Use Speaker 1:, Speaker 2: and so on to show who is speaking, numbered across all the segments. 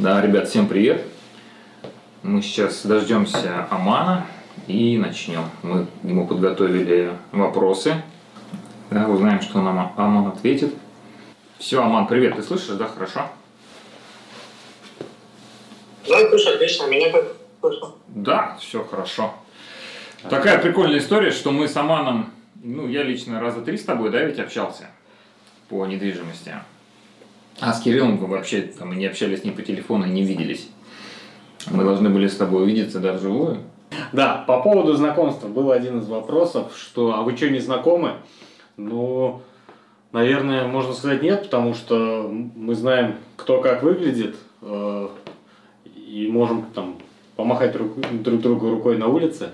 Speaker 1: Да, ребят, всем привет. Мы сейчас дождемся Амана и начнем. Мы ему подготовили вопросы. Да, узнаем, что нам Аман ответит. Все, Аман, привет, ты слышишь, да, хорошо?
Speaker 2: Да, слышу, отлично, меня как слышно?
Speaker 1: Да, все хорошо. Такая прикольная история, что мы с Аманом, ну, я лично раза три с тобой, да, ведь общался по недвижимости. А с Кириллом мы вообще там, не общались ни по телефону, не виделись. Мы должны были с тобой увидеться, да, вживую.
Speaker 3: Да, по поводу знакомства был один из вопросов, что а вы что, не знакомы? Ну, наверное, можно сказать нет, потому что мы знаем, кто как выглядит, э, и можем там помахать друг, друг другу рукой на улице.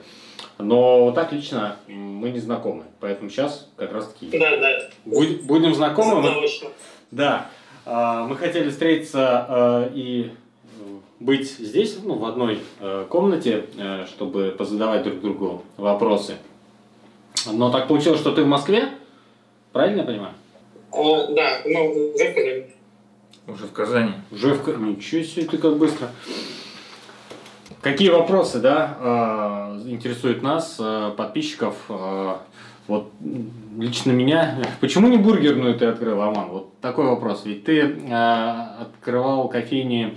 Speaker 3: Но вот так лично мы не знакомы. Поэтому сейчас как раз таки
Speaker 2: Да, да.
Speaker 3: будь- будем знакомы. Мы-. Да, мы хотели встретиться а, и быть здесь, ну, в одной э, комнате, э, чтобы позадавать друг другу вопросы. Но так получилось, что ты в Москве, правильно я понимаю?
Speaker 2: А, да, ну, уже сказали.
Speaker 1: Уже в Казани.
Speaker 3: Уже в... Ка- Ничего себе, ты как быстро. Какие вопросы, да, а, интересуют нас, а, подписчиков? Вот лично меня. Почему не бургерную ты открыл, Аман? Вот такой вопрос. Ведь ты а, открывал кофейни,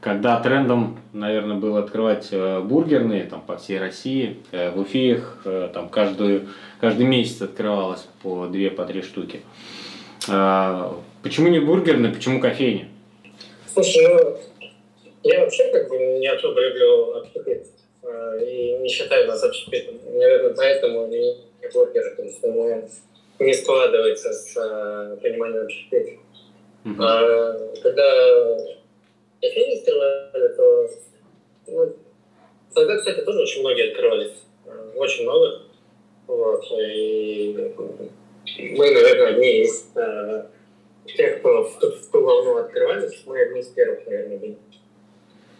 Speaker 3: когда трендом, наверное, было открывать э, бургерные там по всей России. Э, В Уфе их э, там каждую, каждый месяц открывалось по две, по три штуки. А, Почему не бургерные, почему кофейни?
Speaker 2: Слушай, ну, я вообще как бы не особо люблю общепит. а, И не считаю нас общепитом. Наверное, поэтому не, не бургеры. То есть у меня не складывается с а, пониманием общепита.
Speaker 3: Мгм.
Speaker 2: А, когда кофейни открывали, то ну, тогда, кстати, тоже очень многие открывались. А, Очень много. Вот. И мы, наверное, одни из а, тех, кто в, в ту волну открывались, мы одни из первых, наверное, были.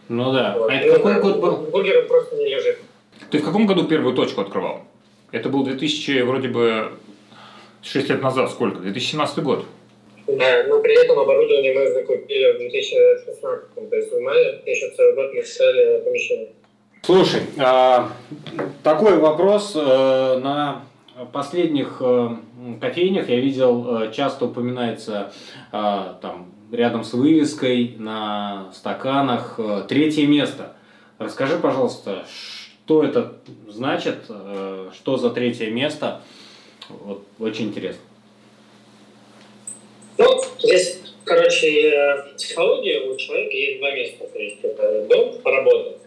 Speaker 3: Ну да.
Speaker 2: Вот.
Speaker 3: А это
Speaker 2: Ну,
Speaker 3: какой год был?
Speaker 2: Бургером просто не лежит.
Speaker 1: Ты в каком году первую точку открывал? Это был 2000, вроде бы, 6 лет назад, сколько? 2017 год.
Speaker 2: Да, но при этом оборудование мы закупили в 2016, то есть в мае еще целый год мы стали помещение.
Speaker 3: Слушай, а, такой вопрос. э, На последних э, кофейнях я видел, э, часто упоминается там рядом с вывеской на стаканах третье место. Расскажи, пожалуйста, что это значит, э, что за третье место? Вот, очень интересно.
Speaker 2: Ну, здесь, короче, психология у человека есть два места. То есть это дом, работа.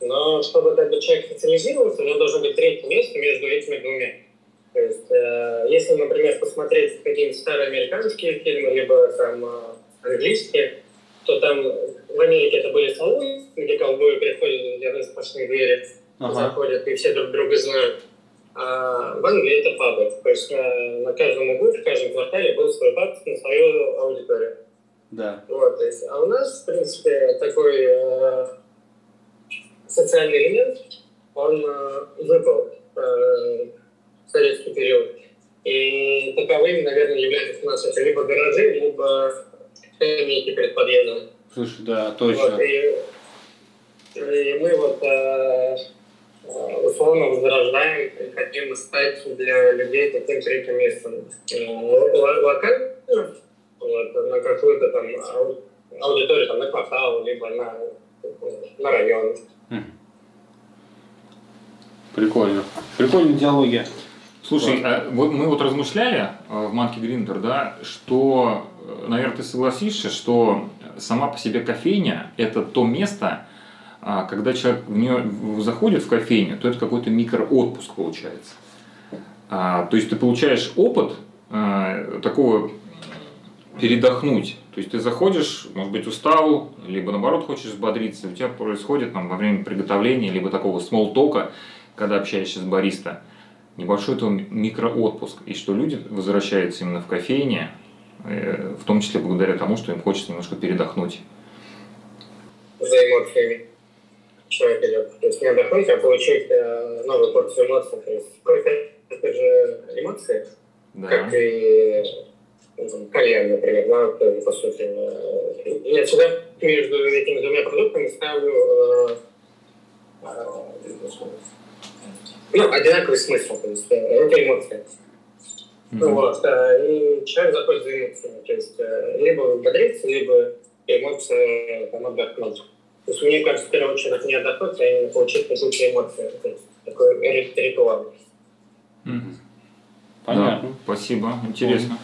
Speaker 2: Но чтобы как бы человек специализировался, у него должно быть третье место между этими двумя. То есть, э, если, например, посмотреть какие-нибудь старые американские фильмы, либо там э, английские, то там в Америке это были салоны, где ковбои приходят, где распашные двери, заходят, и все друг друга знают. А в Англии это пабы. То есть на, на каждом углу, в каждом квартале был свой паб на свою аудиторию.
Speaker 3: Да.
Speaker 2: Вот, то есть, а у нас, в принципе, такой э, социальный элемент, он э, выпал э, в советский период. И таковыми, наверное, являются у нас это либо гаражи, либо скамейки перед подъездом.
Speaker 3: Слушай, да,
Speaker 2: Вот,
Speaker 3: точно.
Speaker 2: и, и мы вот э, условно возрождаем и хотим стать для людей таким третьим местом. Э, Локально, вот, на какую-то там ау- аудиторию, там, на квартал, либо на, на район.
Speaker 3: Прикольно. Прикольная идеология.
Speaker 1: Слушай, а вот мы вот размышляли э, в Манке Гриндер, да, что, э, наверное, ты согласишься, что сама по себе кофейня – это то место, а, когда человек в нее заходит в кофейню, то это какой-то микроотпуск получается. А, То есть ты получаешь опыт э, такого передохнуть. То есть ты заходишь, может быть, устал, либо наоборот хочешь взбодриться, у тебя происходит там, во время приготовления, либо такого смолтока, когда общаешься с бариста, небольшой то микроотпуск, и что люди возвращаются именно в кофейне, э, в том числе благодаря тому, что им хочется немножко передохнуть.
Speaker 2: за эмоциями человек идет. То есть не отдохнуть, а получить э, новую порцию эмоций. То есть кофе – это же эмоции,
Speaker 1: Да.
Speaker 2: как и ну, кальян, например, да, тоже, по сути. Э, Я всегда между этими двумя продуктами ставлю э, э, ну, одинаковый смысл, то есть э, это эмоции. Mm-hmm. Вот, э, и человек заходит за эмоциями, то есть э, либо бодриться, либо эмоции там, отдохнуть. То есть мне кажется, в первую очередь, не отдохнуть, а именно получить какие-то эмоции. То есть такой ритуал.
Speaker 1: Mm-hmm. Понятно. Да, спасибо, интересно.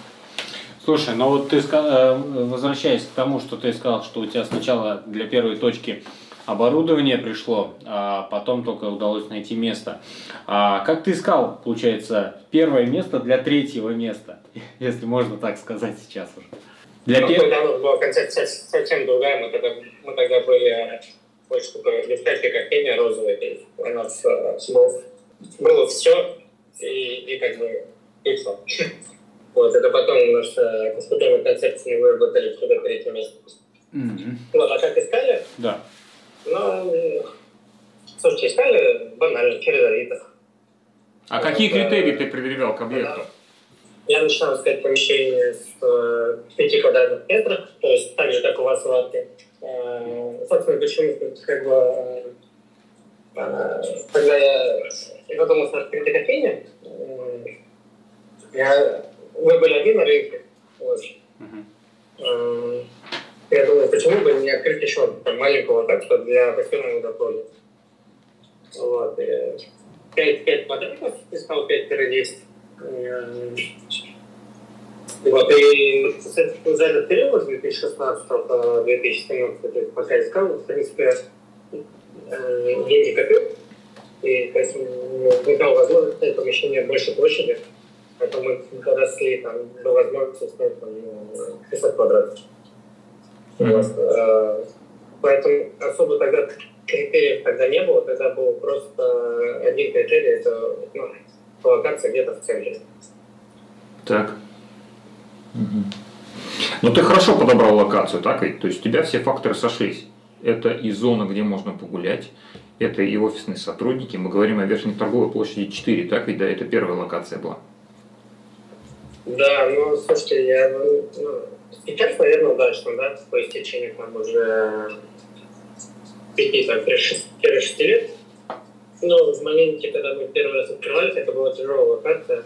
Speaker 3: Слушай, ну вот ты э, возвращаясь к тому, что ты сказал, что у тебя сначала для первой точки оборудование пришло, а потом только удалось найти место. А как ты искал, получается, первое место для третьего места, если можно так сказать сейчас уже?
Speaker 2: Для ну, пер... тогда была концепция совсем другая. Мы тогда, мы тогда были больше такой листочки, как Кения розовый. У нас uh, было все, и, и как бы и все. Вот, это потом у нас постепенно концепции не выработали, до третьего места. Mm-hmm. Вот, а как искали?
Speaker 3: Да.
Speaker 2: Ну, слушайте, искали банально, через Авито.
Speaker 1: А какие критерии ты предъявлял к объекту?
Speaker 2: Я начинал искать помещение с э, 5 квадратных метров, то есть так же, как у вас в Латвии. Э, собственно, почему, как бы, э, э когда я задумался о открытой кофейне, э, я, вы были один на рынке, вот. Uh-huh. Я думаю, почему бы не открыть еще там, маленького так, что для пассивного водоплода. Вот. 5, 5 квадратов, искал 5-10. Вот, и за этот период, с 2016 по 2017, пока искал, в принципе, деньги копил, и поэтому выбрал возможность снять помещение больше площади, поэтому мы доросли там, до возможности снять там, 600 квадратов. Mm-hmm. Поэтому особо тогда критериев тогда не было, тогда был просто один критерий, это ну, локация где-то в центре.
Speaker 1: Так. Угу. Ну ты хорошо подобрал локацию, так ведь? То есть у тебя все факторы сошлись. Это и зона, где можно погулять, это и офисные сотрудники. Мы говорим о верхней торговой площади 4, так ведь? Да, это первая локация была.
Speaker 2: Да, ну слушайте, я ну, Сейчас, наверное, удачно, да, по истечению там уже пяти, там, шести лет. Но в моменте, когда мы первый раз открывались, это была тяжелая локация.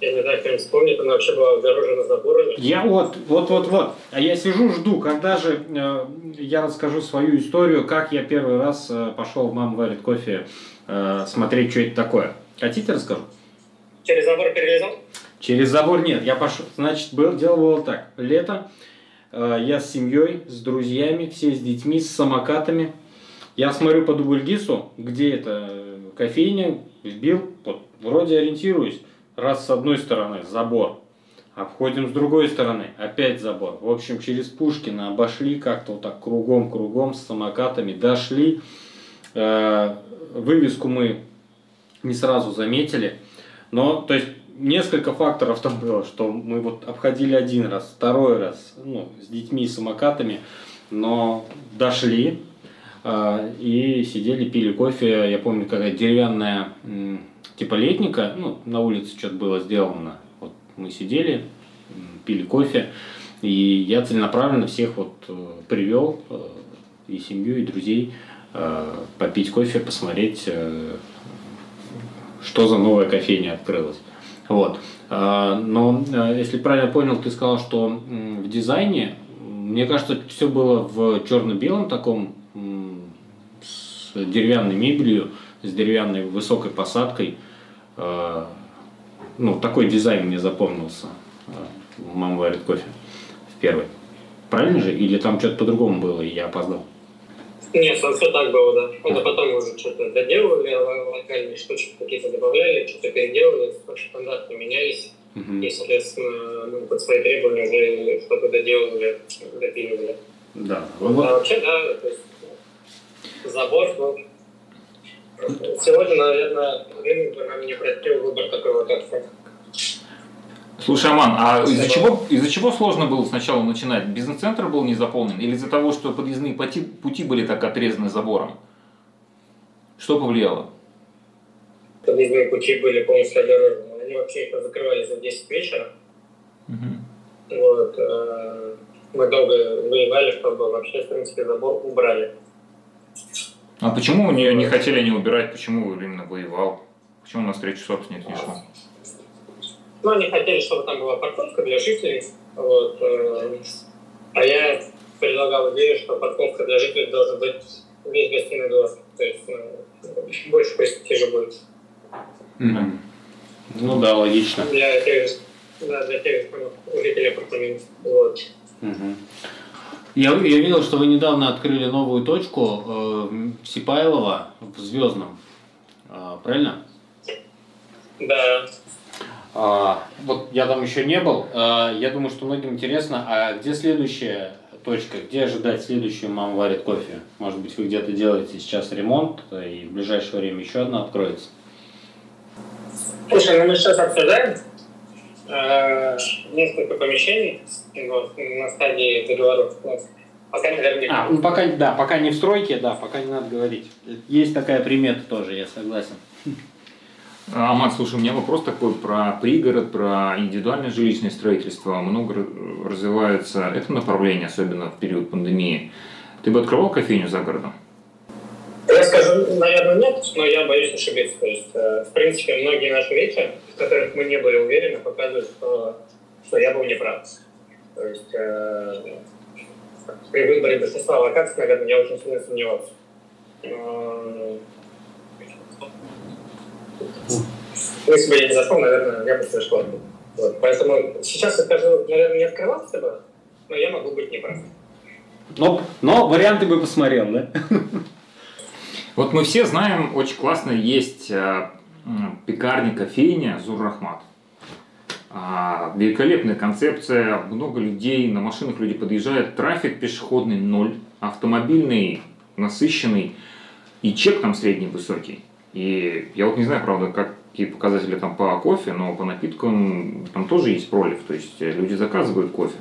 Speaker 2: Я не знаю, кто вспомнит, она вообще была огорожена заборами.
Speaker 3: Я вот, вот, вот, вот. А я сижу, жду, когда же э, я расскажу свою историю, как я первый раз э, пошел в «Мама варит кофе» э, смотреть, что это такое. Хотите, расскажу?
Speaker 2: Через забор перелезал?
Speaker 3: Через забор нет. Я пошел, значит, был, дело было так. Лето, э, я с семьей, с друзьями, все с детьми, с самокатами. Я смотрю по Дубльгису, где это э, кофейня, вбил, вот, вроде ориентируюсь. Раз с одной стороны забор, обходим с другой стороны, опять забор. В общем, через Пушкина обошли как-то вот так кругом-кругом с самокатами, дошли. Э, вывеску мы не сразу заметили. Но, то есть, несколько факторов там было, что мы вот обходили один раз, второй раз, ну, с детьми, с самокатами, но дошли и сидели, пили кофе. Я помню, какая деревянная типа летника, ну, на улице что-то было сделано. Вот мы сидели, пили кофе, и я целенаправленно всех вот э, привел, э, и семью, и друзей, э, попить кофе, посмотреть, что за новая кофейня открылась. Вот. А, но, если правильно понял, ты сказал, что в дизайне, мне кажется, все было в черно-белом таком, с деревянной мебелью, с деревянной высокой посадкой. А, ну, такой дизайн мне запомнился. А, мама варит кофе в первой. Правильно же? Или там что-то по-другому было, и я опоздал?
Speaker 2: Нет, все так было, да. Это потом уже что-то доделывали, локальные штучки какие-то добавляли, что-то переделывали, стандарты менялись. Uh-huh. И, соответственно, ну, под свои требования уже что-то доделывали, допиливали.
Speaker 3: Да.
Speaker 2: А вообще, да, то есть забор, ну, сегодня, наверное, рынок нам не простил выбор такой локации.
Speaker 1: Слушай, Аман, а из-за чего, из-за чего сложно было сначала начинать? Бизнес-центр был не заполнен или из-за того, что подъездные пути, пути были так отрезаны забором? Что повлияло?
Speaker 2: Подъездные пути были полностью огорожены. Они вообще их закрывали за 10 вечера. Угу. Вот. Э, мы долго воевали, чтобы вообще, в принципе, забор убрали.
Speaker 1: А почему не, не хотели не убирать? Почему именно воевал? Почему на встречу собственник не шел?
Speaker 2: Ну, они хотели, чтобы там была парковка для жителей. Вот, э, а я предлагал идею, что парковка для жителей должен быть весь гостиный двор. То есть ну, больше престижа будет.
Speaker 3: Mm-hmm. Ну да, логично.
Speaker 2: Для тех, да, для тех жителей апартаментов. Вот.
Speaker 3: Угу. Я, я видел, что вы недавно открыли новую точку э, Сипайлова в Звездном. Э, правильно?
Speaker 2: Да.
Speaker 3: А, вот я там еще не был. А, я думаю, что многим интересно, а где следующая точка? Где ожидать следующую «Мама варит кофе»? Может быть, вы где-то делаете сейчас ремонт, и в ближайшее время еще одна откроется?
Speaker 2: Слушай, ну мы сейчас обсуждаем э, несколько помещений вот, на стадии договоров. Пока, наверное, не
Speaker 3: а, ну пока, да, пока не в стройке, да, пока не надо говорить. Есть такая примета тоже, я согласен.
Speaker 1: Амат, слушай, у меня вопрос такой про пригород, про индивидуальное жилищное строительство. Много развивается это направление, особенно в период пандемии. Ты бы открывал кофейню за городом?
Speaker 2: Я скажу, наверное, нет, но я боюсь ошибиться. То есть, э, в принципе, многие наши вещи, в которых мы не были уверены, показывают, что, что я был неправ. То есть, э, при выборе большинства локаций, наверное, я очень сильно сомневался. Если бы я не зашел, наверное, я бы совершил вот. Поэтому сейчас я скажу, наверное, не открывался бы, но я могу быть неправ.
Speaker 3: Но, но варианты бы посмотрел, да?
Speaker 1: Вот мы все знаем, очень классно есть э, пекарня, кофейня Зуррахмат. А, великолепная концепция, много людей, на машинах люди подъезжают, трафик пешеходный ноль, автомобильный насыщенный, и чек там средний высокий. И я вот не знаю, правда, какие показатели там по кофе, но по напиткам там тоже есть пролив. То есть э, люди заказывают кофе.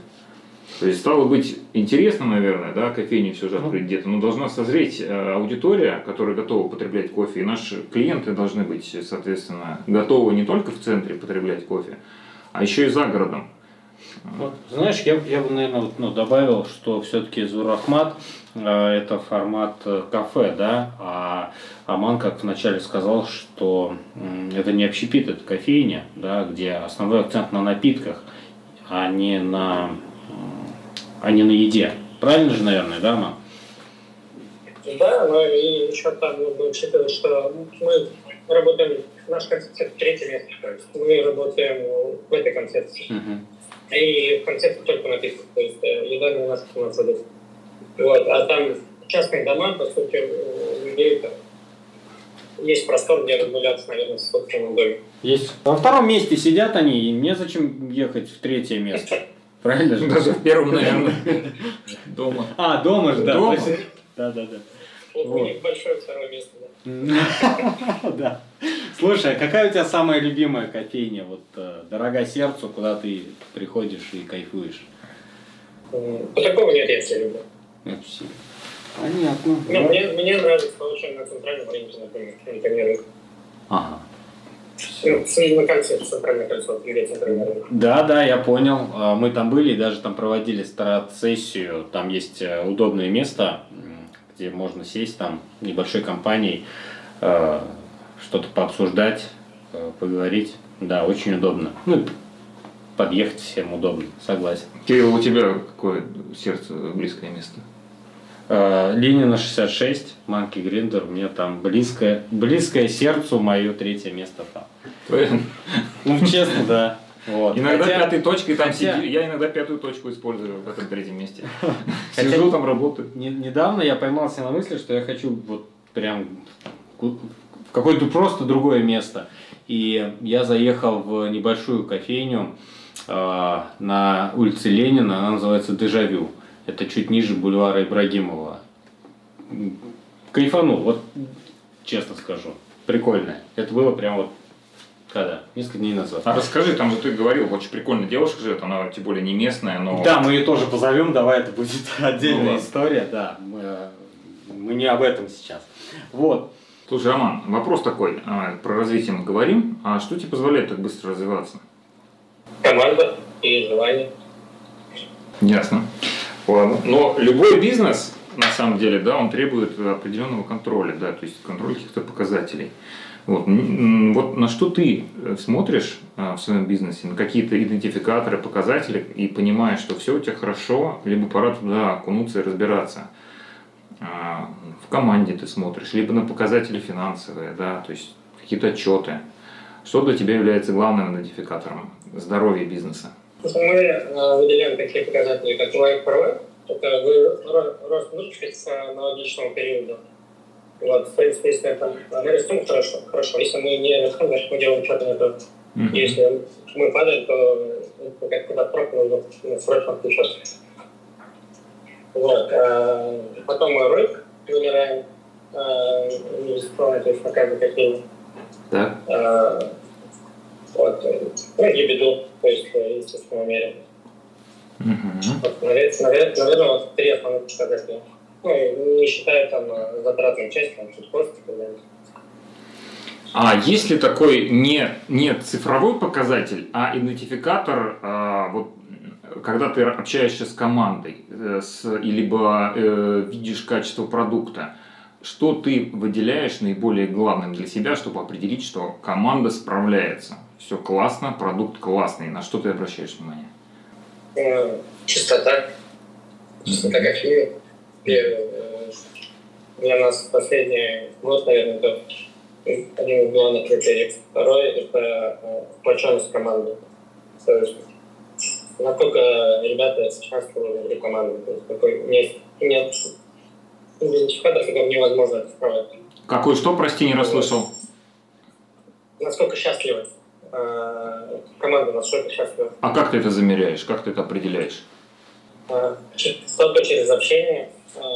Speaker 1: То есть стало быть интересно, наверное, да, кофейни все же открыть где-то, но должна созреть э, аудитория, которая готова употреблять кофе, и наши клиенты должны быть, соответственно, готовы не только в центре потреблять кофе, а еще и за городом.
Speaker 3: Вот, знаешь, я, я бы, наверное, вот, ну, добавил, что все-таки Зурахмат э, это формат э, кафе, да, а Аман, как вначале сказал, что э, это не общепит, это кофейня, да, где основной акцент на напитках, а не на, э, а не на еде. Правильно же, наверное, да, Аман?
Speaker 2: Да, но и еще там нужно учитывать, что мы работаем, наша концепция третье место, то есть мы работаем в этой концепции. Uh-huh. И в концепции только напитков, то есть э, еда не у нас продукт. Вот, а там частные дома, по сути, у людей есть простор, где разгуляться, наверное, в собственном доме.
Speaker 3: Есть. Во втором месте сидят они, и незачем ехать в третье место. Правильно же?
Speaker 1: Даже в первом, наверное, дома.
Speaker 3: А, дома же, да.
Speaker 1: Дома?
Speaker 3: Да, да, да.
Speaker 2: У них большое второе место,
Speaker 3: да. Да. Слушай, а какая у тебя самая любимая кофейня, вот э, дорога сердцу, куда ты приходишь и кайфуешь?
Speaker 2: Такого нет, я все люблю.
Speaker 3: Понятно.
Speaker 2: Ну, мне, мне нравится очень на центральном рынке, например, не рынок.
Speaker 3: Ага.
Speaker 2: На кольце, центральное кольцо, центральный рынок.
Speaker 3: Да, да, я понял. А, мы там были и даже там проводили старт-сессию. Там есть э, удобное место, где можно сесть там небольшой компанией, э, что-то пообсуждать, э, поговорить. Да, очень удобно. Ну, подъехать всем удобно, согласен.
Speaker 1: Кирилл, у тебя какое сердце близкое место?
Speaker 3: Э, Ленина 66, Манки Гриндер, мне там близкое, близкое сердцу мое третье место там. Ну, честно, да.
Speaker 1: Вот. Иногда хотя, пятой точкой там хотя... сиди, я иногда пятую точку использую в этом третьем месте. Сижу там, работаю.
Speaker 3: Не, недавно я поймался на мысли, что я хочу вот прям в какое-то просто другое место. И я заехал в небольшую кофейню э, на улице Ленина, она называется Дежавю. Это чуть ниже бульвара Ибрагимова. Кайфанул, вот честно скажу. Прикольно. Это было прям вот когда? Несколько дней назад.
Speaker 1: А расскажи, там же ты говорил, очень прикольная девушка живет, она тем более не местная, но...
Speaker 3: Да, мы ее тоже позовем, давай, это будет отдельная ну, история, да. Мы, мы не об этом сейчас. Вот.
Speaker 1: Слушай, Роман, вопрос такой. А, про развитие мы говорим. А что тебе позволяет так быстро развиваться?
Speaker 2: Команда и желание.
Speaker 1: Ясно. Ладно. Но любой бизнес, на самом деле, да, он требует определенного контроля, да, то есть контроль каких-то показателей. Вот, вот на что ты э, смотришь а, в своем бизнесе, на какие-то идентификаторы, показатели и понимаешь, что все у тебя хорошо, либо пора туда окунуться и разбираться. А, в команде ты смотришь, либо на показатели финансовые, да, то есть какие-то отчеты. Что для тебя является главным идентификатором здоровья бизнеса?
Speaker 2: Мы э, выделяем такие показатели, как лайк это рост выручки с аналогичного периода. Вот, в принципе, если это мы растем, хорошо, хорошо. Если мы не растем, значит, мы делаем что-то не то. Mm-hmm. Если мы падаем, то как катастрофа нужно срочно включаться. Вот. А, потом мы рынок выбираем а, инвестиционный, то есть показываем какие.
Speaker 1: Да.
Speaker 2: А, вот. Ну, и беду, то есть, естественно, мере. Mm-hmm. Вот, наверное, наверное, вот три основных показателя. Ну, не считая там затратной части, там чуть кост и так далее.
Speaker 1: А есть ли такой не, не цифровой показатель, а идентификатор, а, вот, когда ты общаешься с командой, э, с, либо э, видишь качество продукта, что ты выделяешь наиболее главным для себя, чтобы определить, что команда справляется? Все классно, продукт классный. На что ты обращаешь внимание?
Speaker 2: Э, чистота. Чистота кофеина. Э, для нас последний год, наверное, это один из главных критериев. Второй – это э, сплоченность команды. То есть, насколько ребята счастливы внутри команды. То есть, такой нет, нет идентификатор, которым невозможно это справить.
Speaker 1: Какой что, прости, не расслышал?
Speaker 2: Насколько счастливы э, команда, насколько счастлива.
Speaker 1: А как ты это замеряешь, как ты это определяешь?
Speaker 2: Только через общение,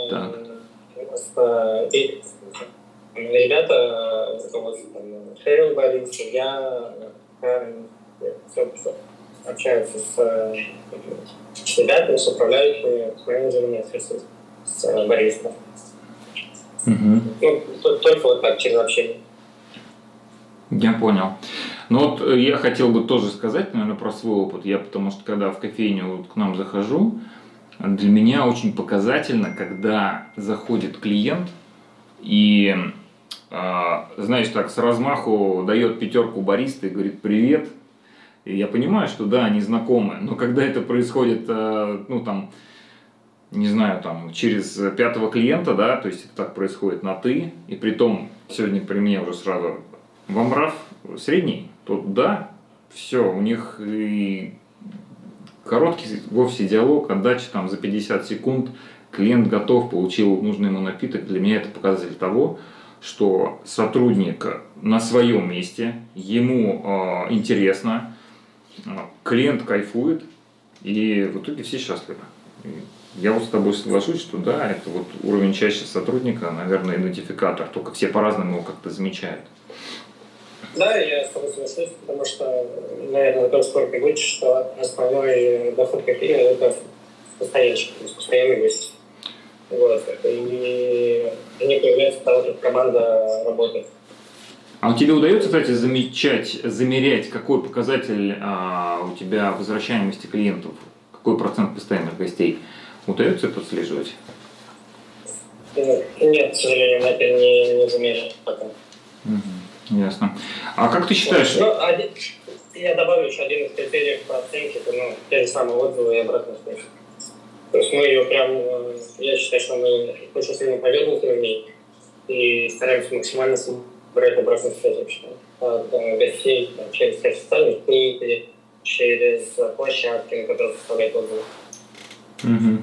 Speaker 1: так.
Speaker 2: Ребята, Шерил Борис, я, все, все, общаются с, с ребятами, с управляющими, с менеджерами, с, с Борисом. Угу. Ну, только вот так, через общение.
Speaker 1: Я понял. Ну вот э, я хотел бы тоже сказать, наверное, про свой опыт. Я потому что когда в кофейню вот к нам захожу, для меня очень показательно, когда заходит клиент и, а, знаешь, так с размаху дает пятерку бариста и говорит «Привет». И я понимаю, что да, они знакомы, но когда это происходит, а, ну там, не знаю, там, через пятого клиента, да, то есть это так происходит на «ты», и при том сегодня при мне уже сразу вам РАФ средний, то да, все, у них и короткий вовсе диалог, отдача там за 50 секунд, клиент готов, получил нужный ему напиток. Для меня это показатель того, что сотрудник на своем месте, ему э, интересно, э, клиент кайфует, и в итоге все счастливы. Я вот с тобой соглашусь, что да, это вот уровень чаще сотрудника, наверное, идентификатор, только все по-разному его как-то замечают.
Speaker 2: Да, я с тобой соглашусь, потому что, наверное, тоже сколько будет, что основной доход кофеина – это постоянщик, то есть постоянный гость. Вот. И они появляются потому, как команда работает.
Speaker 1: А у тебя удается, кстати, замечать, замерять, какой показатель а, у тебя возвращаемости клиентов, какой процент постоянных гостей? Удается это отслеживать?
Speaker 2: Нет, к сожалению, это не, не замеряю пока.
Speaker 1: Угу. Ясно. А как ты считаешь?
Speaker 2: Ну, один, я добавлю еще один из критериев по оценке, это ну, те же самые отзывы и обратная связь. То есть мы ее прям, э, я считаю, что мы очень сильно ней и стараемся максимально брать обратную связь вообще. От э, гостей через социальные книги, через площадки, на которых составляют отзывы.
Speaker 3: Угу.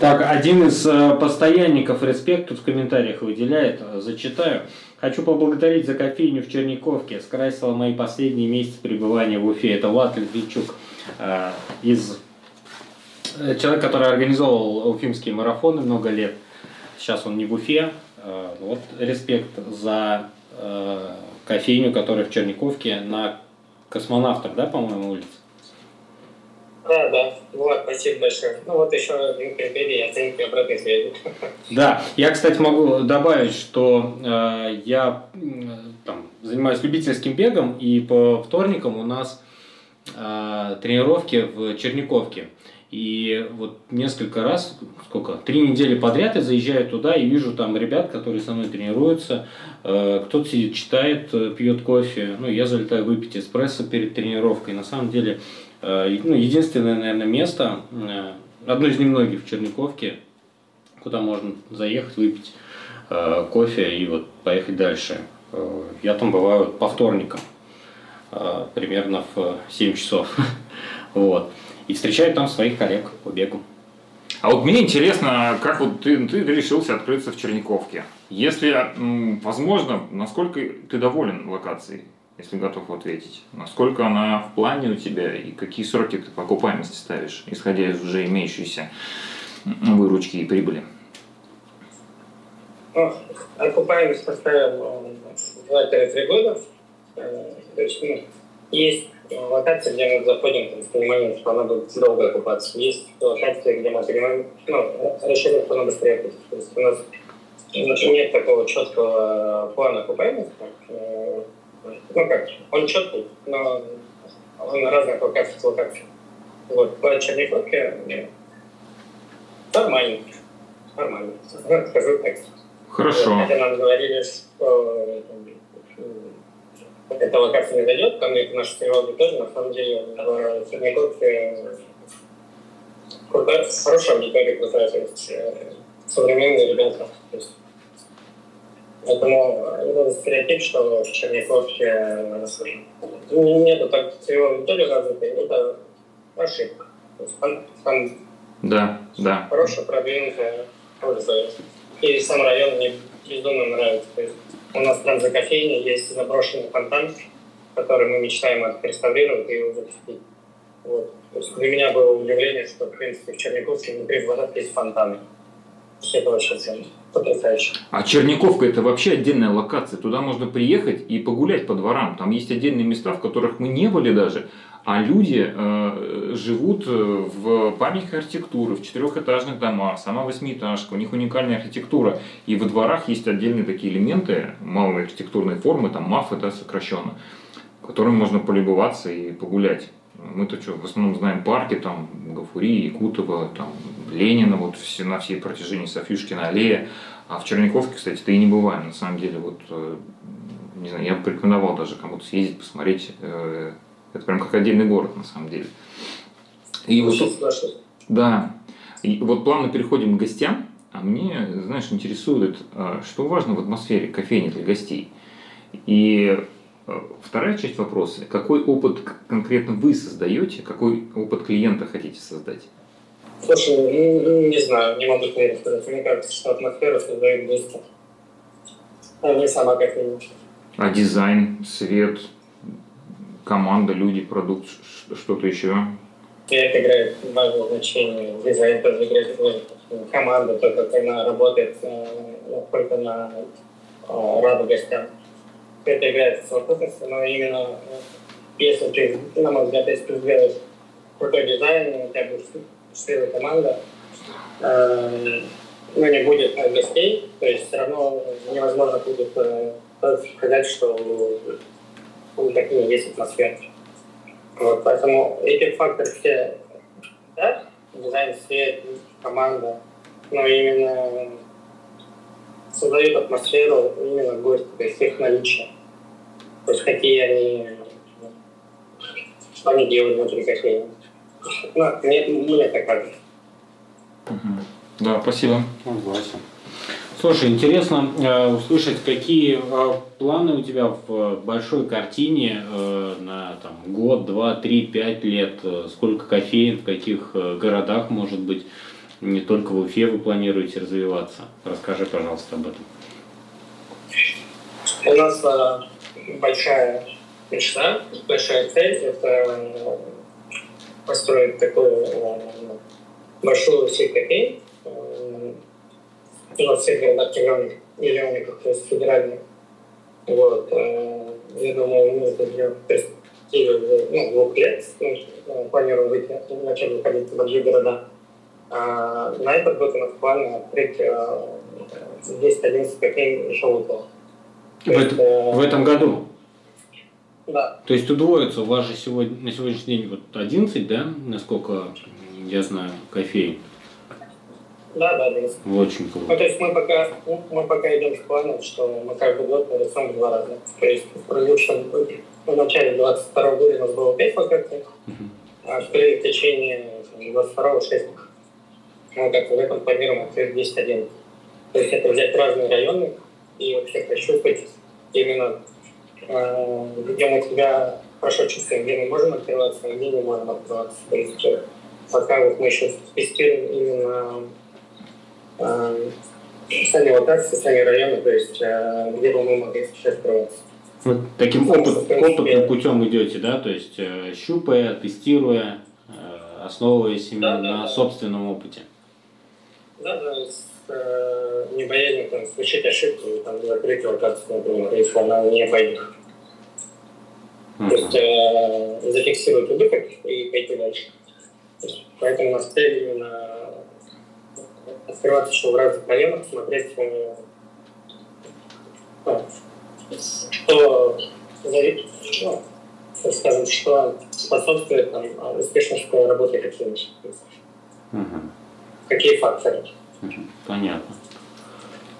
Speaker 3: Так, один из э, постоянников Респект тут в комментариях выделяет, зачитаю. Хочу поблагодарить за кофейню в Черниковке. Скрасила мои последние месяцы пребывания в Уфе. Это Влад Литвичук э, из э, человек, который организовывал уфимские марафоны много лет. Сейчас он не в Уфе. Э, вот респект за э, кофейню, которая в Черниковке на космонавтах, да, по-моему, улице?
Speaker 2: Да, да. Влад, спасибо большое. Ну вот еще один критерий оценки обратной связи.
Speaker 3: Да, я, кстати, могу добавить, что э, я э, там, занимаюсь любительским бегом, и по вторникам у нас э, тренировки в Черниковке. И вот несколько раз, сколько, три недели подряд я заезжаю туда и вижу там ребят, которые со мной тренируются. Э, кто-то сидит, читает, э, пьет кофе. Ну, я залетаю выпить эспрессо перед тренировкой. На самом деле, ну, единственное, наверное, место, одно из немногих в Черниковке, куда можно заехать, выпить кофе и вот поехать дальше. Я там бываю по вторникам, примерно в 7 часов. Вот и встречают там своих коллег по бегу.
Speaker 1: А вот мне интересно, как вот ты, ты решился открыться в Черниковке. Если возможно, насколько ты доволен локацией, если готов ответить? Насколько она в плане у тебя и какие сроки ты по ставишь, исходя из уже имеющейся выручки и прибыли?
Speaker 2: Ну, окупаемость поставим 2-3 года. Э, то есть, ну, есть локации, где мы заходим там, с пониманием, что она будет долго окупаться. Есть локации, где мы понимаем, ну, рассчитываем, что она быстрее будет. То есть у нас нет такого четкого плана окупаемости. Э, ну как, он четкий, но он на разных локациях локаций. Вот, по Черниковке нормально. Нормально. Скажу так.
Speaker 1: Хорошо.
Speaker 2: Хотя нам говорили, что эта локация не дойдет, ко мне к нашей тревоге тоже, на самом деле, в Черниковке крутая, хорошая аудитория крутая, то есть э, современные ребята. То есть, поэтому это стереотип, что в Черниковке э, нету так целевой аудитории развитой, это ошибка. То есть, там, там
Speaker 1: да, да.
Speaker 2: хорошая, продвинутая польза. И сам район мне безумно нравится. То есть, у нас прям за кофейней есть заброшенный фонтан, который мы мечтаем отреставрировать и его запустить. Вот. То есть для меня было удивление, что, в принципе, в Черниковске внутри дворов есть фонтаны. Это вообще потрясающе.
Speaker 1: А Черниковка это вообще отдельная локация. Туда можно приехать и погулять по дворам. Там есть отдельные места, в которых мы не были даже. А люди э, живут э, в памятниках архитектуры, в четырехэтажных домах, сама восьмиэтажка, у них уникальная архитектура. И во дворах есть отдельные такие элементы малой архитектурной формы, там МАФ это сокращенно, которым можно полюбоваться и погулять. Мы-то что, в основном знаем парки, там, Гафури, Якутова, там, Ленина, вот все, на всей протяжении Софьюшкина аллея. А в Черниковке, кстати, ты и не бываем. На самом деле, вот, э, не знаю, я бы порекомендовал даже кому-то съездить, посмотреть э, это прям как отдельный город, на самом деле. И вот, да. И вот плавно переходим к гостям. А мне, знаешь, интересует, а, что важно в атмосфере кофейни для гостей. И вторая часть вопроса. Какой опыт конкретно вы создаете? Какой опыт клиента хотите создать?
Speaker 2: Слушай, ну, не знаю, не могу точно сказать. Мне кажется, что атмосфера создает гости. А не сама кофейня.
Speaker 1: А дизайн, свет, команда, люди, продукт, что-то еще?
Speaker 2: Это играет важное значение. Дизайн тоже играет важное Команда, то, как она работает, э, насколько она э, рада гостям. Это играет совокупность, но именно э, если ты, на мой взгляд, если ты сделаешь крутой дизайн, у тебя будет счастливая команда, ну, не будет гостей, то есть все равно невозможно будет сказать, что у такие есть атмосфера. Вот, поэтому эти факторы все, да, дизайн, свет, команда, но именно создают атмосферу именно гости, то есть их наличие. То есть какие они, что они делают внутри кофейни. Ну, мне, мне так кажется.
Speaker 1: Да, спасибо.
Speaker 3: Согласен. Слушай, интересно э, услышать, какие э, планы у тебя в большой картине э, на там, год, два, три, пять лет. Э, сколько кофеин, в каких э, городах, может быть, не только в Уфе вы планируете развиваться. Расскажи, пожалуйста, об этом.
Speaker 2: У нас э, большая мечта, большая цель – это построить такую э, большую сеть кофеин, у нас городах миллионник, миллионников, то есть федеральных. Вот. Э, я думаю, мы это делаем в перспективе ну, двух лет. Ну, планируем выйти, начать выходить в другие города. А на этот год у нас план открыть 10-11 э, кофеин еще.
Speaker 3: В, есть, в этом году?
Speaker 2: Да.
Speaker 3: То есть удвоится, у вас же сегодня, на сегодняшний день вот 11, да, насколько я знаю, кофеин.
Speaker 2: Да, да, да.
Speaker 3: Очень круто.
Speaker 2: Ну, то есть мы пока, мы пока идем с планом, что мы каждый год нарисуем два раза. То есть в предыдущем, в начале 22 года у нас было 5 локаций, а в течение 22 6. Мы как в этом планируем открыть 10-11. То есть это взять разные районы и вообще пощупать именно, где мы себя хорошо чувствуем, где мы можем открываться, а где не можем открываться. То есть э, пока вот мы еще тестируем именно э, сами локации, сами районы, то есть э, где бы мы могли сейчас открываться.
Speaker 3: Вот таким опыт, опытным путем идете, да, то есть э, щупая, тестируя, э, основываясь именно да, на да. собственном опыте.
Speaker 2: Да, да, э, не боязнь там, совершить ошибку, там, закрыть локацию, например, если она не пойдет. Uh-huh. То есть э, зафиксировать убыток и пойти дальше. Есть, поэтому у нас цель именно открываться еще в разных районах, смотреть, э, ну, что, ну, скажем, что способствует там, успешности работы каким-нибудь. Uh-huh. Какие факторы?
Speaker 3: Понятно.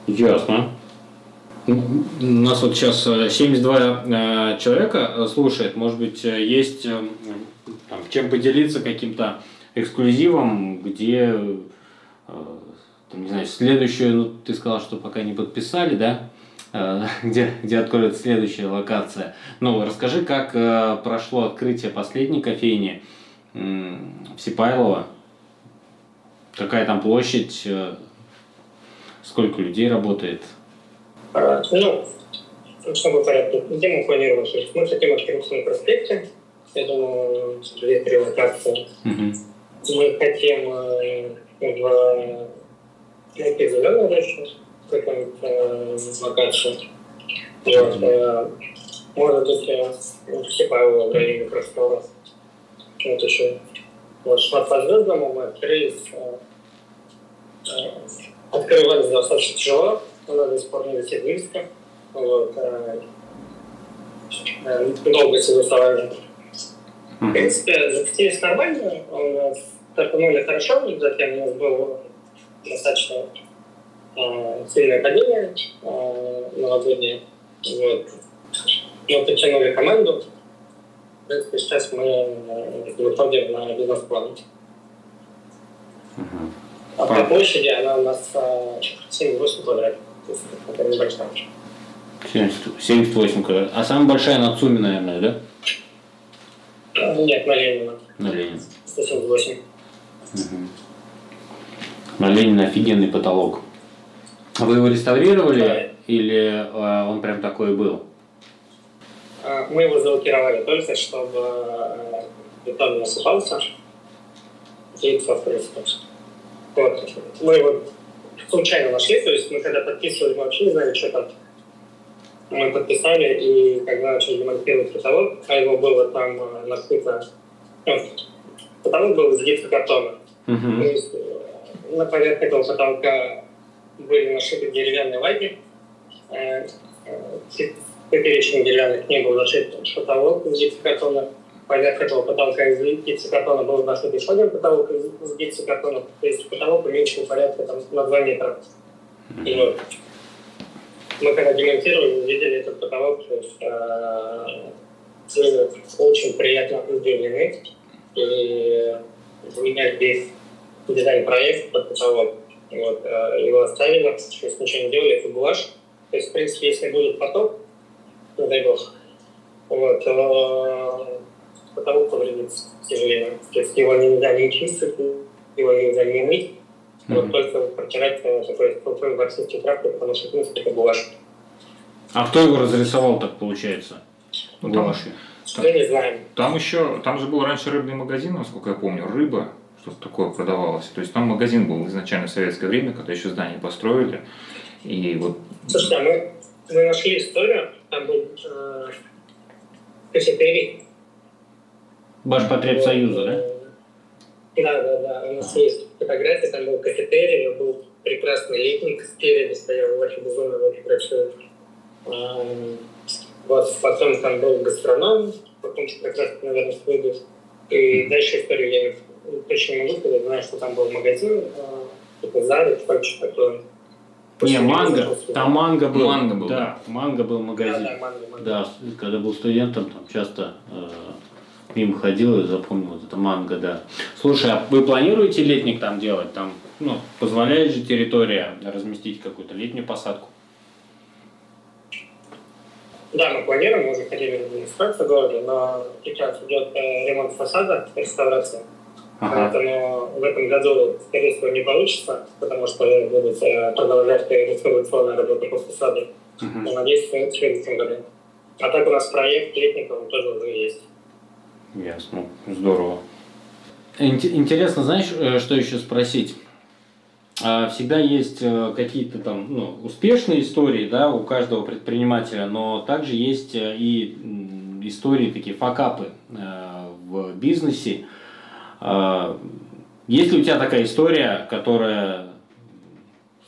Speaker 3: Ясно. У нас вот сейчас 72 э, э, человека э, слушает. Может быть, есть там, чем поделиться каким-то эксклюзивом, где, там, не знаю, следующую, ну, ты сказал, что пока не подписали, да? где, где откроется следующая локация. Ну, расскажи, как прошло открытие последней кофейни в Сипайлово. Какая там площадь, сколько людей работает –
Speaker 2: а, ну, чтобы порядке, где мы планируем жить? Мы хотим открыться на проспекте, я думаю, две-три локации. Mm-hmm. Мы хотим э, в найти зеленую рощу, какую-нибудь э, локацию. Вот, э, может быть, э, в Сипаево в районе простора. Вот еще. Вот, по звездному мы открылись. Э, э, открывались достаточно тяжело, она до сих пор не близко. Вот, э, э, долгое согласование. В принципе, запустились нормально, он стартанули хорошо, затем у нас было достаточно э, сильное падение э, новогоднее. Вот. Мы подтянули команду. Принципе, сейчас мы э, выходим на бизнес-план. А по площади она у нас 7-8 квадратов. Это небольшая.
Speaker 3: 78 квадрат. А самая большая на ЦУМе, наверное, да?
Speaker 2: Нет, на Ленина.
Speaker 3: На Ленина.
Speaker 2: 178. Угу.
Speaker 3: На Ленина офигенный потолок. Вы его реставрировали да. или э, он прям такой был?
Speaker 2: А, мы его залокировали только, чтобы э, бетон не насыпался и соответственно. Вот. Мы его случайно нашли, то есть мы когда подписывали, мы вообще не знали, что там. Мы подписали, и когда начали демонтировать потолок, а его было там э, накрыто, ну, потолок был из гипсокартона. Uh-huh. То есть э, на поверхности этого потолка были нашиты деревянные лаги, поперечных деревянных не был зашит потолок из гипсокартона, поверх этого потолка из гипсокартона был нашит еще один потолок из гипсокартона, то есть потолок уменьшил порядка там, на 2 метра. И вот мы когда демонтировали, увидели этот потолок, то есть э, очень приятно удивлены. И у меня здесь дизайн-проект под потолок. Вот, э, его оставили, то есть ничего не делали, это гуашь. То есть, в принципе, если будет поток, не дай бог, вот, э, потолок повредится, к сожалению. То есть его нельзя не чистить, его нельзя не мыть, mm-hmm. вот только протирать э, такой толпой ворсистской тряпкой, потому что, в принципе, это гуашь.
Speaker 3: А кто его разрисовал так, получается?
Speaker 1: Ну, гуашью?
Speaker 2: Там, не знаем.
Speaker 1: Там еще, там же был раньше рыбный магазин, насколько я помню, рыба, что-то такое продавалось. То есть там магазин был изначально в советское время, когда еще здание построили. И вот...
Speaker 2: Слушайте, а мы, мы нашли историю, там был э, кафетерий,
Speaker 3: Башпотребсоюза, да?
Speaker 2: Да, да, да. У нас есть фотография, там был кафетерий, был прекрасный летник, спереди стоял очень безумно, очень красивый. Вот потом там был гастроном, потом как раз, наверное, выйдет. И дальше историю я точно не могу сказать, знаю, что там был магазин, типа Зары, что-то такое.
Speaker 3: Не, манго. Там манго был.
Speaker 1: Манго был.
Speaker 3: Да, манго был магазин.
Speaker 2: Да, да, манго, манго.
Speaker 3: Да, когда был студентом, там часто э, мимо ходил и запомнил вот это манго, да. Слушай, а вы планируете летник там делать? Там, ну, позволяет же территория разместить какую-то летнюю посадку?
Speaker 2: Да, мы планируем, мы уже хотели регистрацию в городе, но сейчас идет э, ремонт фасада, реставрация.
Speaker 3: Ага.
Speaker 2: Поэтому в этом году, скорее всего, не получится, потому что будут э, продолжать реставрационные работы по фасаду. Но надеюсь, в следующем году. А так у нас проект летников тоже уже есть.
Speaker 3: Ясно. Здорово. Ин- Интересно, знаешь, э, что еще спросить? А, Всегда есть э, какие-то там ну, успешные истории, да, у каждого предпринимателя, но также есть и истории, такие факапы в бизнесе. А, Есть ли у тебя такая история, которая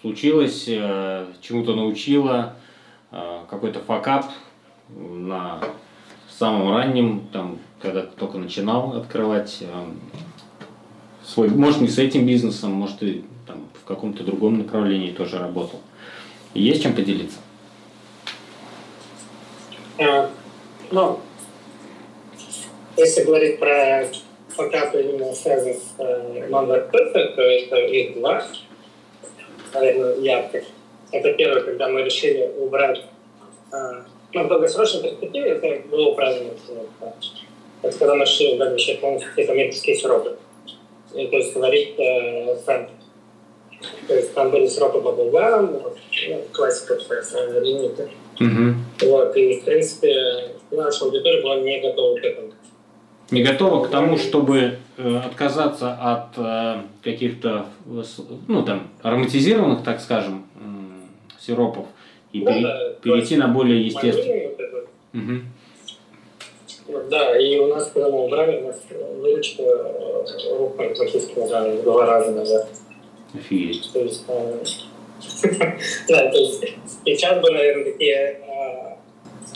Speaker 3: случилась, э, чему-то научила, э, какой-то факап на самом раннем, там, когда ты только начинал открывать э, свой, может, не с этим бизнесом, может, и там, в каком-то другом направлении тоже работал. Есть чем поделиться?
Speaker 2: Ну, если говорить про факапы именно связанные с э, non-web то это их два, наверное, ярких. Это первое, когда мы решили убрать, э, ну, в долгосрочной перспективе это было правильно. Это когда мы решили убрать вообще полностью все коммерческие сиропы. И, то есть говорить э, сами. То есть там были сиропы по булгарам, ну, классика, э, лимиты. Вот, и, в принципе, наша аудитория была не готова к этому.
Speaker 3: Не готова к тому, чтобы э, отказаться от э, каких-то, э, ну, там, ароматизированных, так скажем, сиропов и
Speaker 2: Да,
Speaker 3: пере-
Speaker 2: да,
Speaker 3: перейти на более естественные.
Speaker 2: Вот, Да, и у нас, когда мы убрали, у нас выручка рухнула практически в два раза назад.
Speaker 3: Офигеть.
Speaker 2: То есть, да, то есть сейчас бы, наверное, такие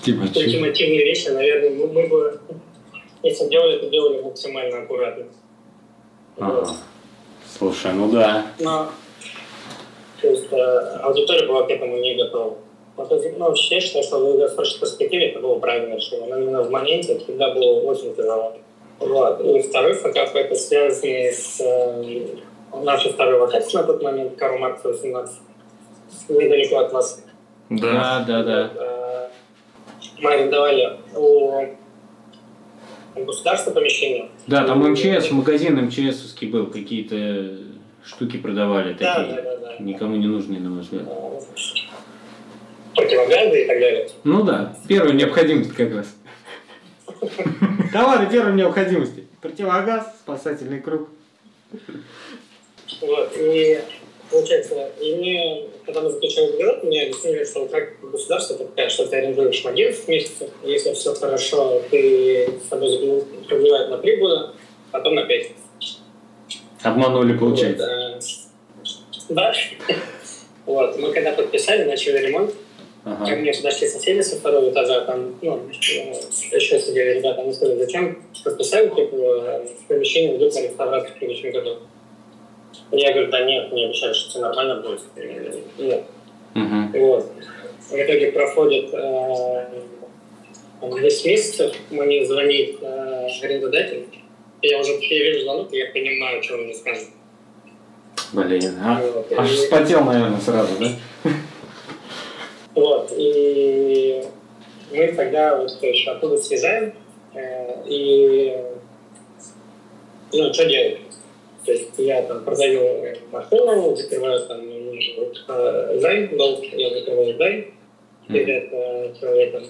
Speaker 3: Типа,
Speaker 2: ультимативные вещи, наверное, мы бы, если делали, то делали максимально аккуратно. Вот.
Speaker 3: Ага. Слушай, ну да.
Speaker 2: Но, то есть, э, аудитория была к этому не готова. Вот, ну, вообще, я считаю, что в долгосрочной перспективе это было правильное решение. Но именно в моменте это всегда было очень тяжело. Вот. И второй факап это связанный с э, нашей второй локацией на тот момент, Карл Маркс 18, недалеко от вас.
Speaker 3: Да, да, да.
Speaker 2: Э, Мы арендовали у государства помещение.
Speaker 3: Да, там МЧС, магазин МЧСовский был, какие-то штуки продавали
Speaker 2: Да,
Speaker 3: такие,
Speaker 2: да, да, да.
Speaker 3: никому не нужные, на мой взгляд.
Speaker 2: Э, Противогазы и так далее.
Speaker 3: Ну да, первая необходимость как раз. Товары первой необходимости. Противогаз, спасательный круг.
Speaker 2: Вот, и получается, и мне, когда мы заключали договор, мне объяснили, что как государство такая, что ты арендуешь 11 месяцев, и если все хорошо, ты с тобой продлевают на 3 года, потом на 5.
Speaker 3: Обманули, получается.
Speaker 2: Вот, э, да. Вот, мы когда подписали, начали ремонт, ко мне подошли соседи со второго этажа, там, ну, э, еще сидели ребята, они сказали, зачем подписали, типа, помещение идут на реставрацию в следующем году. Я говорю, да нет, мне обещали, что все нормально будет. Нет.
Speaker 3: Мгм.
Speaker 2: Вот. В итоге проходит э, там, 10 месяцев, мне звонит э, арендодатель, и я уже я вижу звонок, и я понимаю, что он мне скажет.
Speaker 3: Блин, а?
Speaker 2: Вот.
Speaker 3: Аж
Speaker 2: И-
Speaker 3: вспотел, наверное, сразу, да?
Speaker 2: Вот, и мы тогда вот еще оттуда съезжаем, э, и ну, что делать? То есть я там продаю машину, закрываю там э, займ, долг, я закрываю займ перед э, человеком,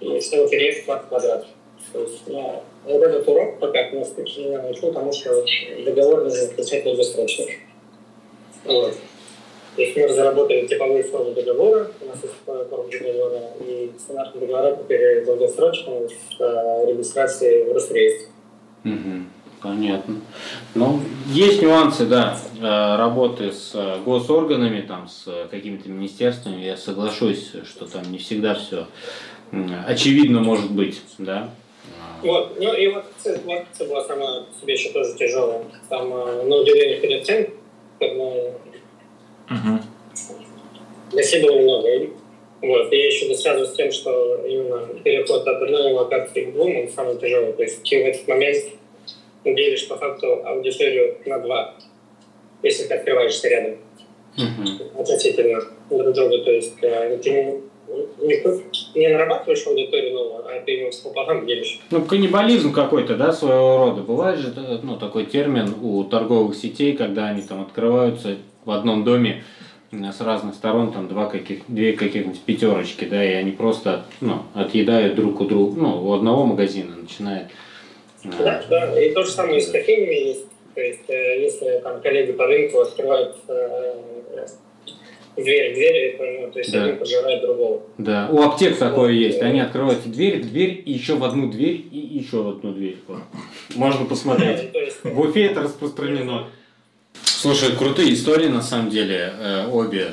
Speaker 2: и снова переезд в квадрат. То есть, ну, вот этот урок пока нас меня научил тому, что договор нужно заключать долгосрочно. Вот. То есть мы разработали типовые формы договора, у нас есть форма договора, и цена договора теперь долгосрочная с э, регистрацией в Росреестре.
Speaker 3: Мгм. Понятно. Ну, есть нюансы, да, э, работы с э, госорганами, там, с э, какими-то министерствами. Я соглашусь, что там не всегда все очевидно может быть, да.
Speaker 2: Вот, ну и вот акция была сама по себе еще тоже тяжелая. Там на удивление переоценка, но угу. было много. Вот, и еще связано с тем, что именно переход от одной локации к двум, он самый тяжелый. То есть в этот момент делишь по факту аудиторию на два, если ты открываешься рядом. Uh-huh. Относительно друг друга. То есть э, ты не, не нарабатываешь аудиторию новую, а ты его пополам делишь.
Speaker 3: Ну, каннибализм какой-то, да, своего рода. Бывает же ну, такой термин у торговых сетей, когда они там открываются в одном доме, с разных сторон там два каких, две каких-нибудь пятерочки, да, и они просто ну, отъедают друг у друга, ну, у одного магазина начинает.
Speaker 2: Да, да, и то же самое и с кофейнями есть. То есть, э, если там коллеги по рынку открывают э, дверь дверь, ну, то есть да. один пожирает другого.
Speaker 3: Да, у аптек вот. такое есть. Они открывают дверь в дверь, и еще в одну дверь, и еще в одну дверь. Можно посмотреть. В Уфе это распространено. Слушай, крутые истории на самом деле, э, обе, э,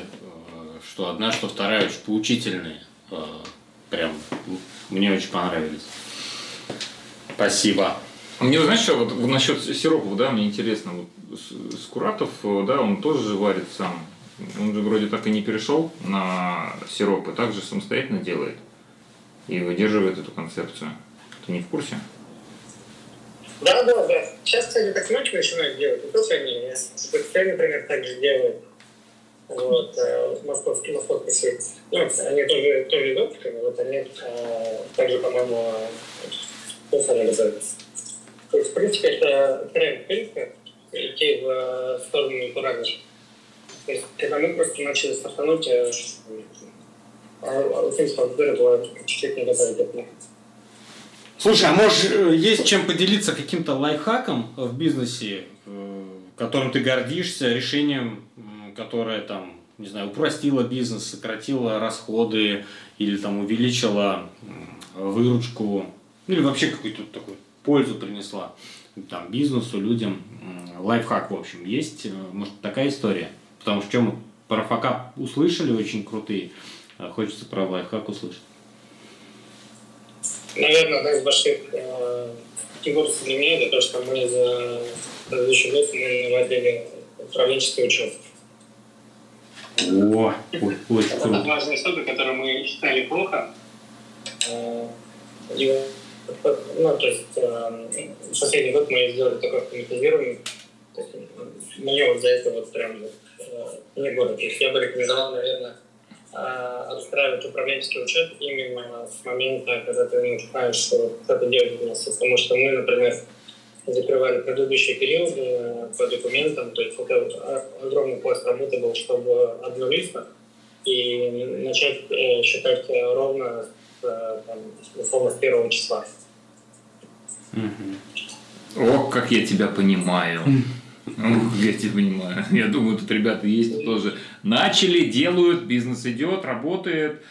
Speaker 3: что одна, что вторая очень поучительные. Э, прям мне очень понравились. Спасибо.
Speaker 1: Мне, знаешь, что, вот насчет сиропов, да, мне интересно, вот Скуратов, да, он тоже варит сам. Он же вроде так и не перешел на сиропы, также самостоятельно делает и выдерживает эту концепцию. Ты не в курсе?
Speaker 2: Да, да, да. Сейчас, кстати, так многие начинают делать. Не только они. ПТ, например, также делают. Вот, э, московский, московский сеть. Ну, они тоже, тоже идут, вот они э, также, по-моему, они называются. То есть, в принципе, это тренд, принципе, идти в э, сторону натуральных. То есть, когда мы просто начали стартануть, э, а, принципе, аудитория была чуть-чуть.
Speaker 3: Слушай, а может э, есть чем поделиться каким-то лайфхаком в бизнесе, которым ты гордишься, решением, которое там, не знаю, упростило бизнес, сократило расходы или там увеличило выручку, или вообще какую-то такую пользу принесла там бизнесу, людям. Лайфхак, в общем, есть. Э, может, такая история? Потому что мы про факап услышали очень крутые, а хочется про лайфхак услышать
Speaker 2: наверное, одна из больших э, фигурций для меня это то, что мы за предыдущий год мы наводили управленческий учет.
Speaker 3: О, ой,
Speaker 2: это круто. важная история, которую мы считали плохо. Э, и, ну, то есть, э, последний год мы сделали такое автоматизирование. Мне вот за это вот прям э, не город. Я бы рекомендовал, наверное, отстраивать а, управленческий учет именно с момента, когда ты начинаешь что-то делать нас. Потому что мы, например, закрывали предыдущие периоды по документам, то есть это огромный пласт работы был, чтобы обнулиться и начать э, считать ровно там, условно, с первого числа.
Speaker 1: О, как я тебя понимаю. Ну, я тебя понимаю. Я думаю, тут ребята есть тоже. Начали, делают, бизнес идет, работает.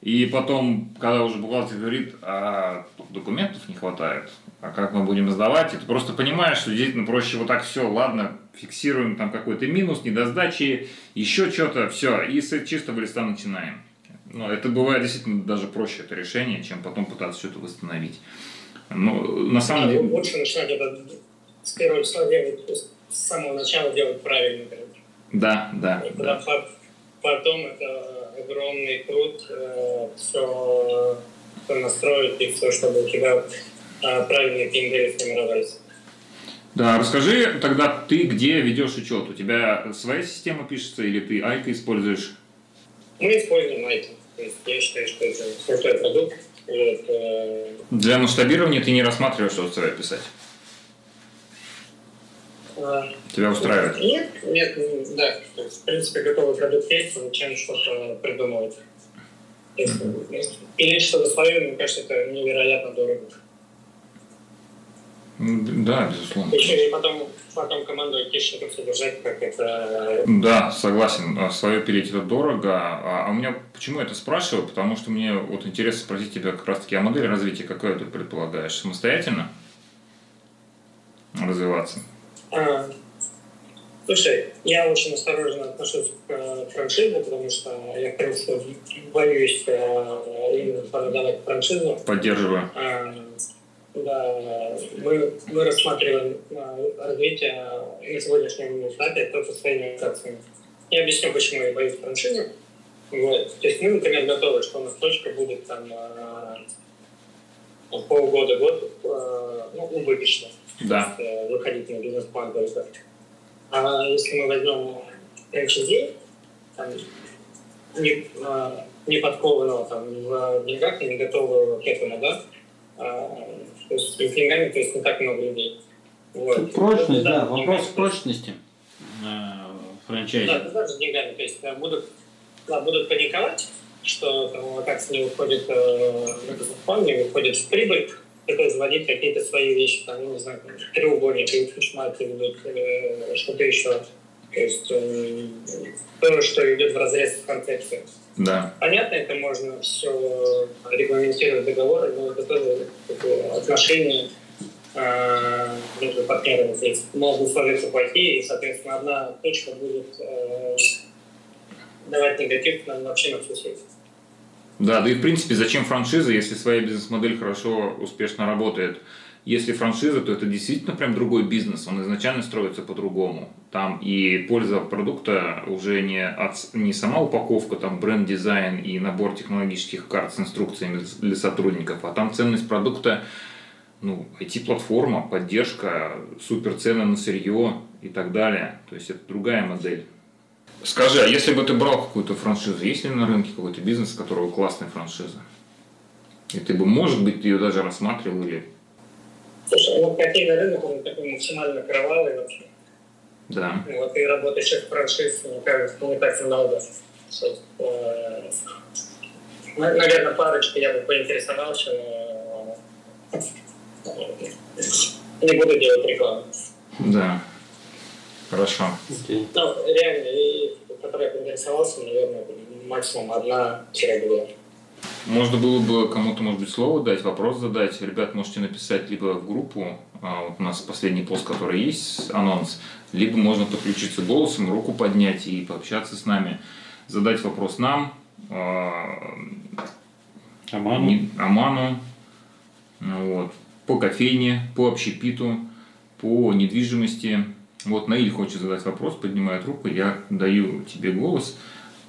Speaker 1: И потом, когда уже бухгалтер говорит, а документов не хватает, а как мы будем сдавать, и ты просто понимаешь, что действительно проще вот так все, ладно, фиксируем там какой-то минус, недосдачи, еще что-то, все, и с чистого листа начинаем. Но это бывает действительно даже проще это решение, чем потом пытаться все это восстановить. Но на самом деле...
Speaker 2: Лучше начинать это с первого числа делать, с самого начала делать правильно.
Speaker 1: Да, да.
Speaker 2: И да. Потом это огромный труд э, все, все настроить и все, чтобы у тебя э, правильные пиндели сформировались.
Speaker 1: Да, расскажи тогда ты где ведешь учет? У тебя своя система пишется или ты Айка используешь?
Speaker 2: Мы используем Айка. То есть я считаю, что это крутой продукт. Вот, э...
Speaker 1: Для масштабирования ты не рассматриваешь, что себя писать? Тебя устраивает?
Speaker 2: Нет, нет, да. То есть, в принципе, готовый продукт есть, чем что-то придумывать. Или что-то свое, мне кажется, это невероятно дорого.
Speaker 1: Да, безусловно.
Speaker 2: Еще и потом, потом команду айтишников содержать, как это...
Speaker 1: Да, согласен. А свое пилить это дорого. А, а у меня, почему я это спрашиваю? Потому что мне вот интересно спросить тебя как раз-таки о модели развития, какую ты предполагаешь? Самостоятельно развиваться?
Speaker 2: А, слушай, я очень осторожно отношусь к э, франшизе, потому что я, в принципе, боюсь э, именно продавать франшизу.
Speaker 1: Поддерживаю.
Speaker 2: А, да, мы, мы рассматриваем развитие на сегодняшнем этапе только своими акциями. Я объясню, почему я боюсь франшизы. Вот. То есть мы, например, готовы, что у нас точка будет там полгода-год ну, убыточно.
Speaker 1: Да.
Speaker 2: Выходить на бизнес-план только. А если мы возьмем франчайзи, там, не, не подкованного там, в деньгах не готового к этому, да, то есть с деньгами, то есть не так много людей.
Speaker 3: Вот. Прочность, да, да вопрос прочности э, франчайзи.
Speaker 2: Да, даже с деньгами, то есть э, будут, да, будут паниковать, что там, локация не выходит э, в не выходит в прибыль, это заводить какие-то свои вещи, там, не знаю, треугольник, или фишмат, или э, что-то еще. То есть э, то, что идет в разрез с концепцией.
Speaker 1: Да.
Speaker 2: Понятно, это можно все регламентировать договоры, но это тоже отношения э, между партнерами здесь могут сложиться плохие, и, соответственно, одна точка будет э, давать негатив на, вообще на всю сеть.
Speaker 1: Да, да и в принципе, зачем франшиза, если своя бизнес-модель хорошо, успешно работает? Если франшиза, то это действительно прям другой бизнес, он изначально строится по-другому. Там и польза продукта уже не, от, не сама упаковка, там бренд-дизайн и набор технологических карт с инструкциями для сотрудников, а там ценность продукта, ну, IT-платформа, поддержка, супер цены на сырье и так далее. То есть это другая модель. Скажи, а если бы ты брал какую-то франшизу, есть ли на рынке какой-то бизнес, у которого классная франшиза? И ты бы, может быть, ее даже рассматривал или
Speaker 2: Слушай, ну кофейный рынок, он такой максимально кровавый вообще.
Speaker 1: Да.
Speaker 2: Вот и работающих франшиз, мне кажется, не так много. Наверное, парочку я бы поинтересовался, но не буду делать рекламу.
Speaker 1: Да. Хорошо.
Speaker 2: Okay. Ну, реально, и который я поинтересовался, наверное, максимум одна-две.
Speaker 1: Можно было бы кому-то, может быть, слово дать, вопрос задать. Ребят, можете написать либо в группу, а, вот у нас последний пост, который есть, анонс, либо можно подключиться голосом, руку поднять и пообщаться с нами, задать вопрос нам, а,
Speaker 3: Аману,
Speaker 1: Аману вот, по кофейне, по общепиту, по недвижимости. Вот Наиль хочет задать вопрос, поднимает руку, я даю тебе голос.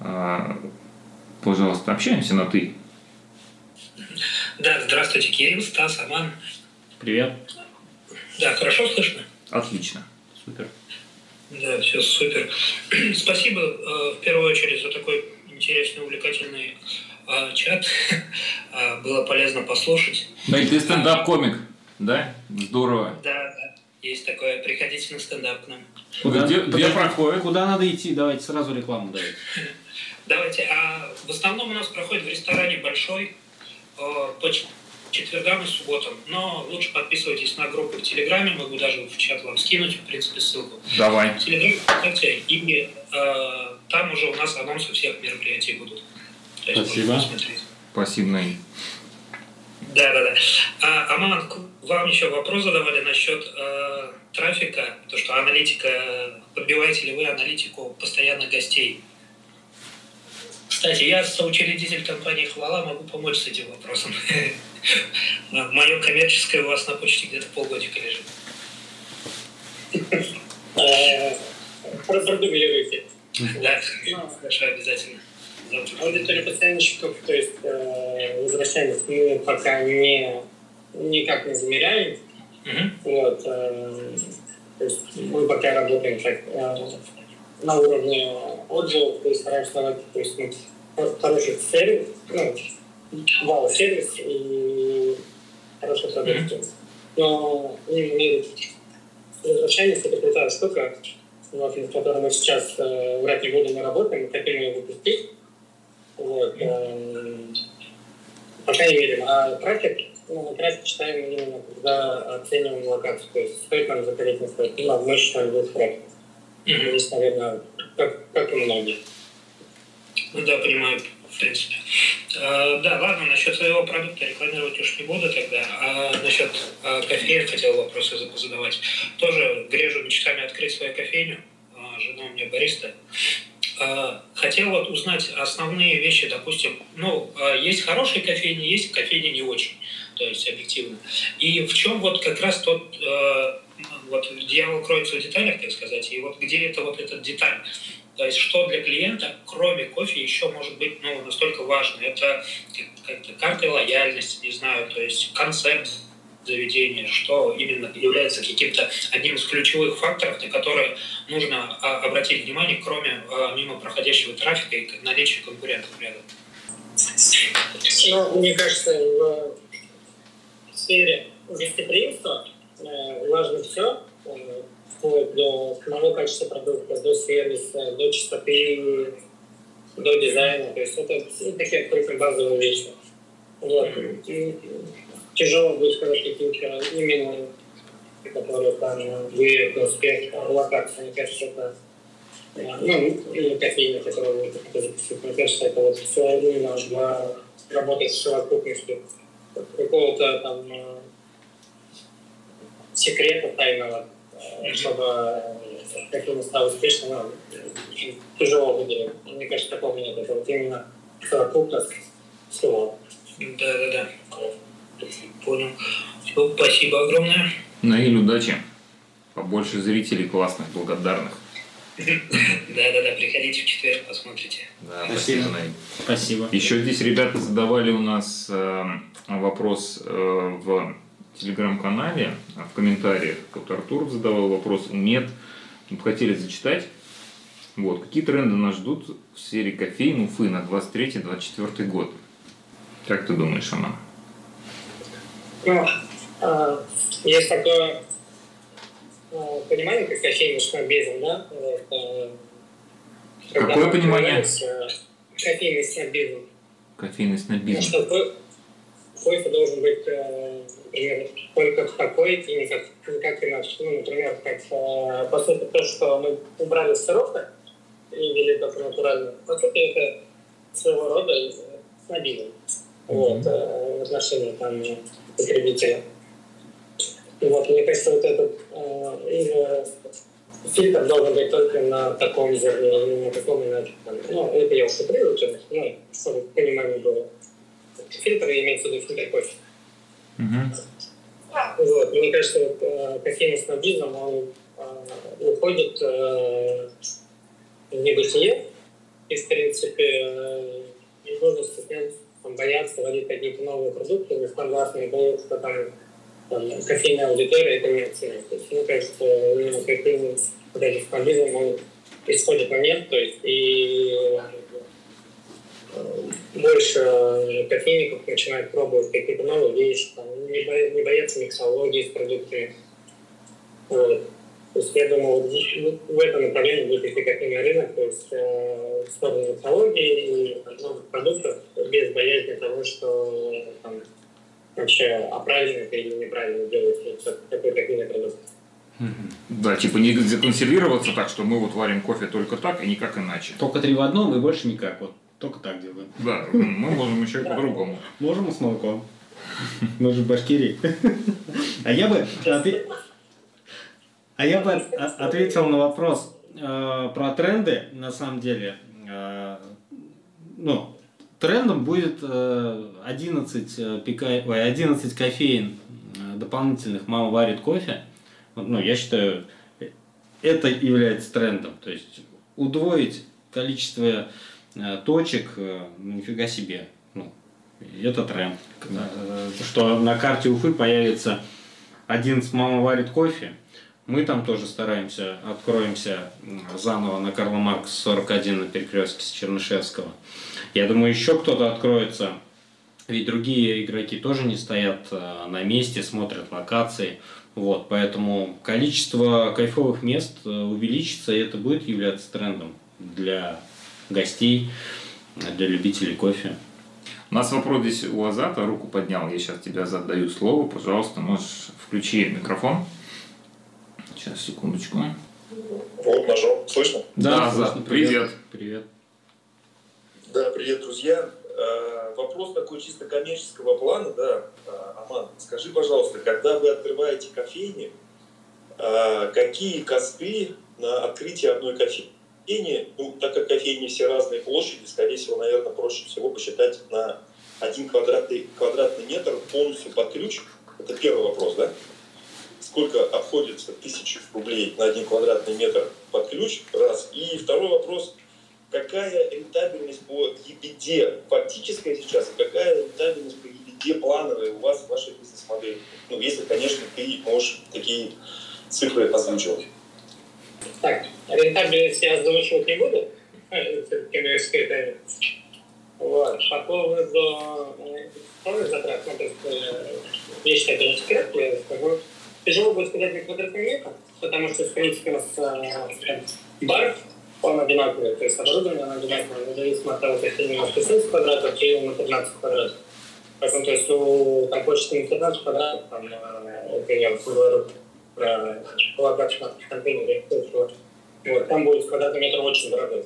Speaker 1: А, пожалуйста, общаемся на «ты».
Speaker 4: Да, здравствуйте, Кирилл, Стас, Аман.
Speaker 3: Привет.
Speaker 4: Да, хорошо слышно?
Speaker 1: Отлично.
Speaker 3: Супер.
Speaker 4: Да, все супер. Спасибо э, в первую очередь за такой интересный, увлекательный э, чат. Э, было полезно послушать.
Speaker 1: Ну и ты стендап-комик, да? Здорово.
Speaker 4: Да, да. Есть такое. Приходите на стендап к нам.
Speaker 3: Куда, где, где проходит? Куда надо идти? Давайте сразу рекламу давайте.
Speaker 4: Давайте. А в основном у нас проходит в ресторане «Большой» Э, по четвергам и субботам. Но лучше подписывайтесь на группу в Телеграме, могу даже в чат вам скинуть, в принципе, ссылку.
Speaker 1: Давай.
Speaker 4: В Телеграме, ВКонтакте, и э, там уже у нас анонсы всех мероприятий будут.
Speaker 3: Спасибо.
Speaker 1: Спасибо, Наиль.
Speaker 4: Да, да, да. А, Аман, вам еще вопрос задавали насчет э, трафика, то, что аналитика, подбиваете ли вы аналитику постоянных гостей кстати, я соучредитель компании «Хвала», могу помочь с этим вопросом. Мое коммерческое у вас на почте где-то полгодика лежит.
Speaker 2: Продублируйте.
Speaker 4: Да, хорошо, обязательно.
Speaker 2: Аудитория постоянщиков, то есть э, возвращаемость мы пока не никак не замеряем. Вот, э, то есть мы пока работаем так э, на уровне отзывов, то есть стараемся давать, то есть мы хороший сервис, ну, вау-сервис и хороший продукт. Но не имеет возвращаемость это крутая штука, вот, над которой мы сейчас, э, врать не буду, мы работаем, хотим ее выпустить. Вот, э, пока не верим. А трафик, ну, трафик читаем именно, когда оцениваем локацию. То есть стоит нам заходить на сайт. Ну, мы считаем весь трафик. Mm-hmm. Здесь, наверное, как, как и многие.
Speaker 4: Ну да, понимаю, в принципе. А, да, ладно, насчет своего продукта рекламировать уж не буду тогда. А насчет а, кофеин хотел вопросы задавать. Тоже грежу мечтами открыть свою кофейню. А, жена у меня бариста. А, хотел вот узнать основные вещи, допустим, ну, есть хорошие кофейни, есть кофейни не очень, то есть объективно. И в чем вот как раз тот, э, вот дьявол кроется в деталях, так сказать, и вот где это вот этот деталь. То есть что для клиента, кроме кофе, еще может быть ну, настолько важно. Это как-то карта лояльности, не знаю, то есть концепт заведения, что именно является каким-то одним из ключевых факторов, на которые нужно а, обратить внимание, кроме а, мимо проходящего трафика и наличия конкурентов рядом.
Speaker 2: Ну, мне кажется, в сфере гостеприимства важно все, э, вплоть до самого качества продукта, до сервиса, до чистоты, до дизайна. То есть это такие абсолютно базовые вещи. Вот. И тяжело будет сказать какие-то именно, которые там выявят успех локации. Мне кажется, это ну, или кофейня, которую вы запустили. Мне кажется, это вот все именно для работать с совокупностью какого-то там секрета тайного чтобы кофейня стала успешной, ну, тяжело выделить. Мне кажется, такого нет. Это вот именно совокупность всего.
Speaker 4: Да, да, да. Понял. Все, спасибо огромное.
Speaker 1: Наиль, удачи. Побольше зрителей классных, благодарных.
Speaker 4: Да-да-да, приходите в четверг, посмотрите.
Speaker 1: Да, спасибо, спасибо Наиль.
Speaker 3: Спасибо.
Speaker 1: Еще здесь ребята задавали у нас э, вопрос э, в телеграм-канале, а в комментариях, вот Артур задавал вопрос, нет, мы хотели зачитать. Вот, какие тренды нас ждут в сфере кофеин Уфы на 23-24 год? Как ты думаешь, Анна?
Speaker 2: Ну, э, есть такое э, понимание, как кофейный снобизм, да? Это,
Speaker 1: Какое понимание?
Speaker 2: Кофейный снобизм.
Speaker 1: Кофейный снобизм. Ну,
Speaker 2: что кофе должен быть, э, например, только такой, и никак, никак иначе. Ну, например, как, э, по сути, то, что мы убрали с сырока и ввели только натурально, по сути, это своего рода снобизм. Вот, в отношении там потребителя. Вот, мне кажется, вот этот э, фильтр должен быть только на таком зерне, не на таком иначе. Ну, это я уже конечно, ну, чтобы понимание было. Фильтр имеется в виду фильтр кофе.
Speaker 1: Uh-huh.
Speaker 2: Вот, мне кажется, вот, э, кофейный снобизм, он э, уходит э, в небытие, и, в принципе, э, не нужно стесняться там, боятся вводить какие-то новые продукты, нестандартные, боятся, что там, там кофейная аудитория это не оценит. То есть, мне кажется, именно кофейный вот этот стабилизм, он исходит нет, то есть и э, больше кофейников начинают пробовать какие-то новые вещи, там, не, боятся, не боятся миксологии с продуктами. Вот. То есть я думаю, вот в этом направлении будет идти кофейный рынок, то есть э, в сторону экологии и новых продуктов без боязни того, что там, вообще, а правильно это или неправильно делать такой кофейный продукт.
Speaker 1: Да, типа не законсервироваться так, что мы вот варим кофе только так и никак иначе.
Speaker 3: Только три в одном и больше никак. Вот только так делаем.
Speaker 1: Да, мы можем еще и по-другому.
Speaker 3: Можем с молоком. Мы же в Башкирии. А я бы а я бы ответил на вопрос э, про тренды, на самом деле. Э, ну, трендом будет э, 11, э, пика... Ой, 11 кофеин дополнительных «Мама варит кофе». Ну, я считаю, это является трендом. То есть удвоить количество точек, э, ну, нифига себе. Ну, это тренд. Да. Что на карте Уфы появится 11 «Мама варит кофе», мы там тоже стараемся, откроемся заново на Карла Маркс 41 на перекрестке с Чернышевского. Я думаю, еще кто-то откроется, ведь другие игроки тоже не стоят э, на месте, смотрят локации. Вот, поэтому количество кайфовых мест э, увеличится, и это будет являться трендом для гостей, для любителей кофе.
Speaker 1: У нас вопрос здесь у Азата, руку поднял, я сейчас тебе задаю слово, пожалуйста, можешь включи микрофон. Сейчас, секундочку.
Speaker 5: Вот, нажал. Слышно?
Speaker 1: Да, да слышно. Привет.
Speaker 3: Привет.
Speaker 5: Да, привет, друзья. Э, вопрос такой чисто коммерческого плана, да, э, Аман, скажи, пожалуйста, когда вы открываете кофейни, э, какие косты на открытие одной кофейни? Кофейни, ну, так как кофейни все разные площади, скорее всего, наверное, проще всего посчитать на один квадратный, квадратный метр полностью под ключ. Это первый вопрос, да? Сколько обходится тысяч рублей на один квадратный метр под ключ? Раз. И второй вопрос – какая рентабельность по EBITDA фактическая сейчас, и какая рентабельность по EBITDA плановая у вас в вашей бизнес-модели. Ну, если, конечно, ты можешь такие цифры озвучивать.
Speaker 2: Так, рентабельность я озвучивать не буду, все-таки коммерческая тайна. Вот. По поводу вторых затрат, ну, то есть, э, я считаю, это не секрет, я скажу. Тяжело будет сказать на квадратный метр, потому что, в принципе, у нас э, бар он одинаковый, то есть оборудование оно одинаковое, независимо от того, какие у нас 16 квадратов или на 15 квадратов. Поэтому, то есть у там почты на 15 квадратов, там, это я говорю про локацию на контейнере, вот, там будет квадратный метр очень дорогой.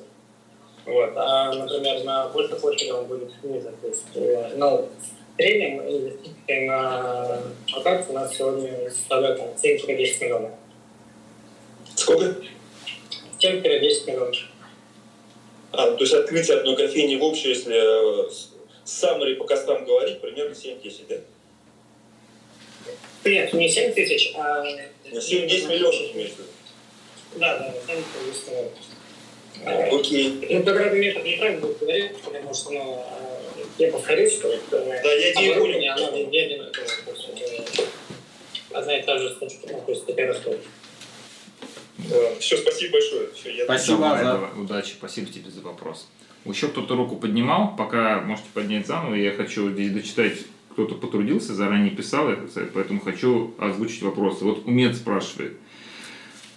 Speaker 2: Вот. А, например, на больше площади он будет ниже. То есть, э, ну, в среднем инвестиции на локацию у нас сегодня составляют 7-10 миллионов.
Speaker 5: Сколько?
Speaker 2: 7-10 миллионов.
Speaker 5: А, то есть открытие одной кофейни в общем, если э, саммари по костам говорить, примерно 7-10, да?
Speaker 2: Нет, не 7 тысяч, а...
Speaker 5: 7-10 миллионов имеется
Speaker 2: Да, да, 7 миллионов.
Speaker 5: Окей.
Speaker 2: Ну, квадратный метр неправильно будет говорить, потому что, ну, я повторюсь, что
Speaker 5: да, я идею понял.
Speaker 2: Оно везде одинаковое. Одна и та же статья, то есть теперь расходит.
Speaker 5: Все, спасибо большое. Все, я
Speaker 3: спасибо
Speaker 1: давай,
Speaker 3: за...
Speaker 1: давай, удачи, спасибо тебе за вопрос. Еще кто-то руку поднимал, пока можете поднять заново, я хочу здесь дочитать, кто-то потрудился, заранее писал, поэтому хочу озвучить вопросы. Вот Умед спрашивает,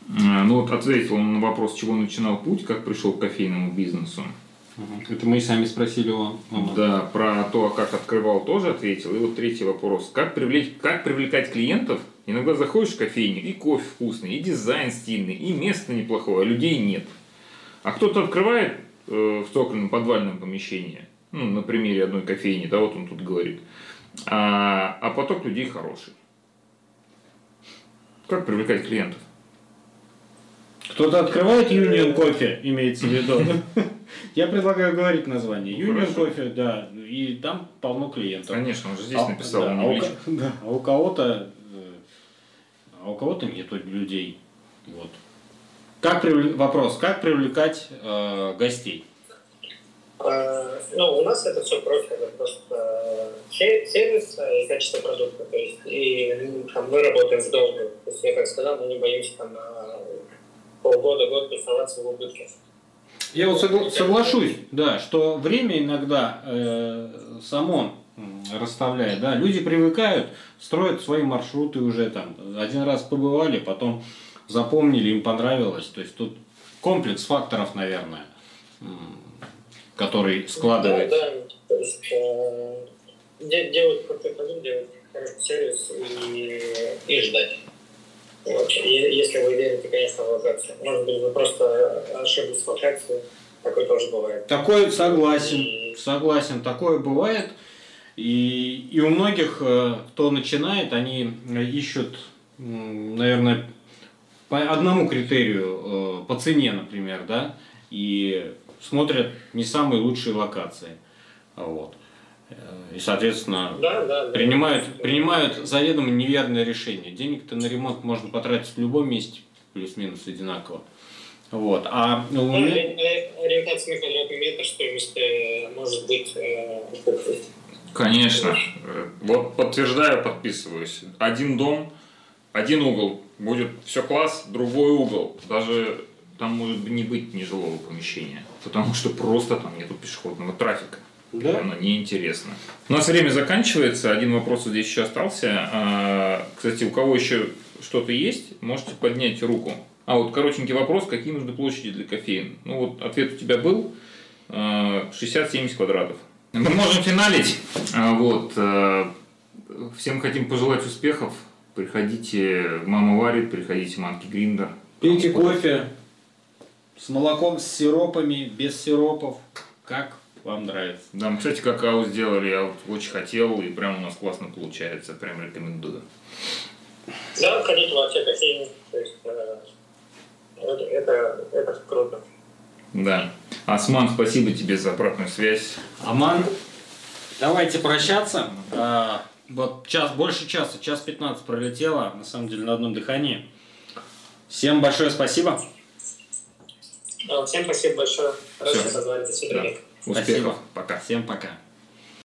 Speaker 1: ну вот ответил он на вопрос, чего начинал путь, как пришел к кофейному бизнесу.
Speaker 3: Это мы и сами спросили его.
Speaker 1: Да, про то, как открывал, тоже ответил. И вот третий вопрос. Как, привлечь, как привлекать клиентов Иногда заходишь в кофейню, и кофе вкусный, и дизайн стильный, и место неплохое, а людей нет. А кто-то открывает э, в цокольном подвальном помещении, ну, на примере одной кофейни, да, вот он тут говорит, а, а поток людей хороший. Как привлекать клиентов?
Speaker 3: Кто-то открывает Union кофе, имеется в виду. Я предлагаю говорить название. Union кофе, да, и там полно клиентов.
Speaker 1: Конечно, он же здесь написал,
Speaker 3: а, у, да, а у кого-то а у кого-то нету людей. Вот. Как привл... Вопрос, как привлекать э, гостей?
Speaker 2: А, ну, у нас это все просто, это просто э, сервис и качество продукта. То есть, и там, мы работаем в долгу. То есть, я как сказал, мы не боимся там полгода-год тусоваться в убытке.
Speaker 3: Я вот согла- соглашусь, да, что время иногда э, само расставляет, да, люди привыкают, строят свои маршруты уже там, один раз побывали, потом запомнили, им понравилось, то есть тут комплекс факторов, наверное, который складывается.
Speaker 2: Да, да, то есть э, делать крутой продукт, делать хороший сервис и, и ждать. Вот. И, если вы верите, конечно, в локацию. Может быть, вы просто ошиблись в локации, такое тоже бывает.
Speaker 3: Такое согласен, и... согласен, такое бывает. И, и у многих, э, кто начинает, они ищут, наверное, по одному критерию, э, по цене, например, да, и смотрят не самые лучшие локации. Вот. Э, и, соответственно,
Speaker 2: да, да,
Speaker 3: принимают, да. принимают заведомо неверное решение. Денег-то на ремонт можно потратить в любом месте, плюс-минус одинаково. Вот. А
Speaker 2: ну, ориентация на квадратный метр стоимость может быть э,
Speaker 1: Конечно. Вот подтверждаю, подписываюсь. Один дом, один угол. Будет все класс, другой угол. Даже там может не быть нежилого помещения. Потому что просто там нету пешеходного трафика. Да? Оно неинтересно. У нас время заканчивается. Один вопрос здесь еще остался. А, кстати, у кого еще что-то есть, можете поднять руку. А вот коротенький вопрос, какие нужны площади для кофеин? Ну вот ответ у тебя был 60-70 а, квадратов. Мы можем финалить. А, вот. Всем хотим пожелать успехов. Приходите, мама варит, приходите, манки Гриндер.
Speaker 3: Пейте кофе с молоком, с сиропами, без сиропов. Как вам нравится.
Speaker 1: Да, мы, кстати, какао сделали, я вот очень хотел, и прям у нас классно получается, прям рекомендую.
Speaker 2: Да, ходить вообще кофейни, то есть э, это, это, это круто.
Speaker 1: Да. Осман, спасибо тебе за обратную связь.
Speaker 3: Аман, давайте прощаться. А, вот час, больше часа, час 15 пролетело, на самом деле на одном дыхании. Всем большое спасибо.
Speaker 2: Всем спасибо большое. Хорошо позвали. До свидания. Да.
Speaker 1: Успехов.
Speaker 3: Спасибо.
Speaker 1: Пока.
Speaker 3: Всем пока.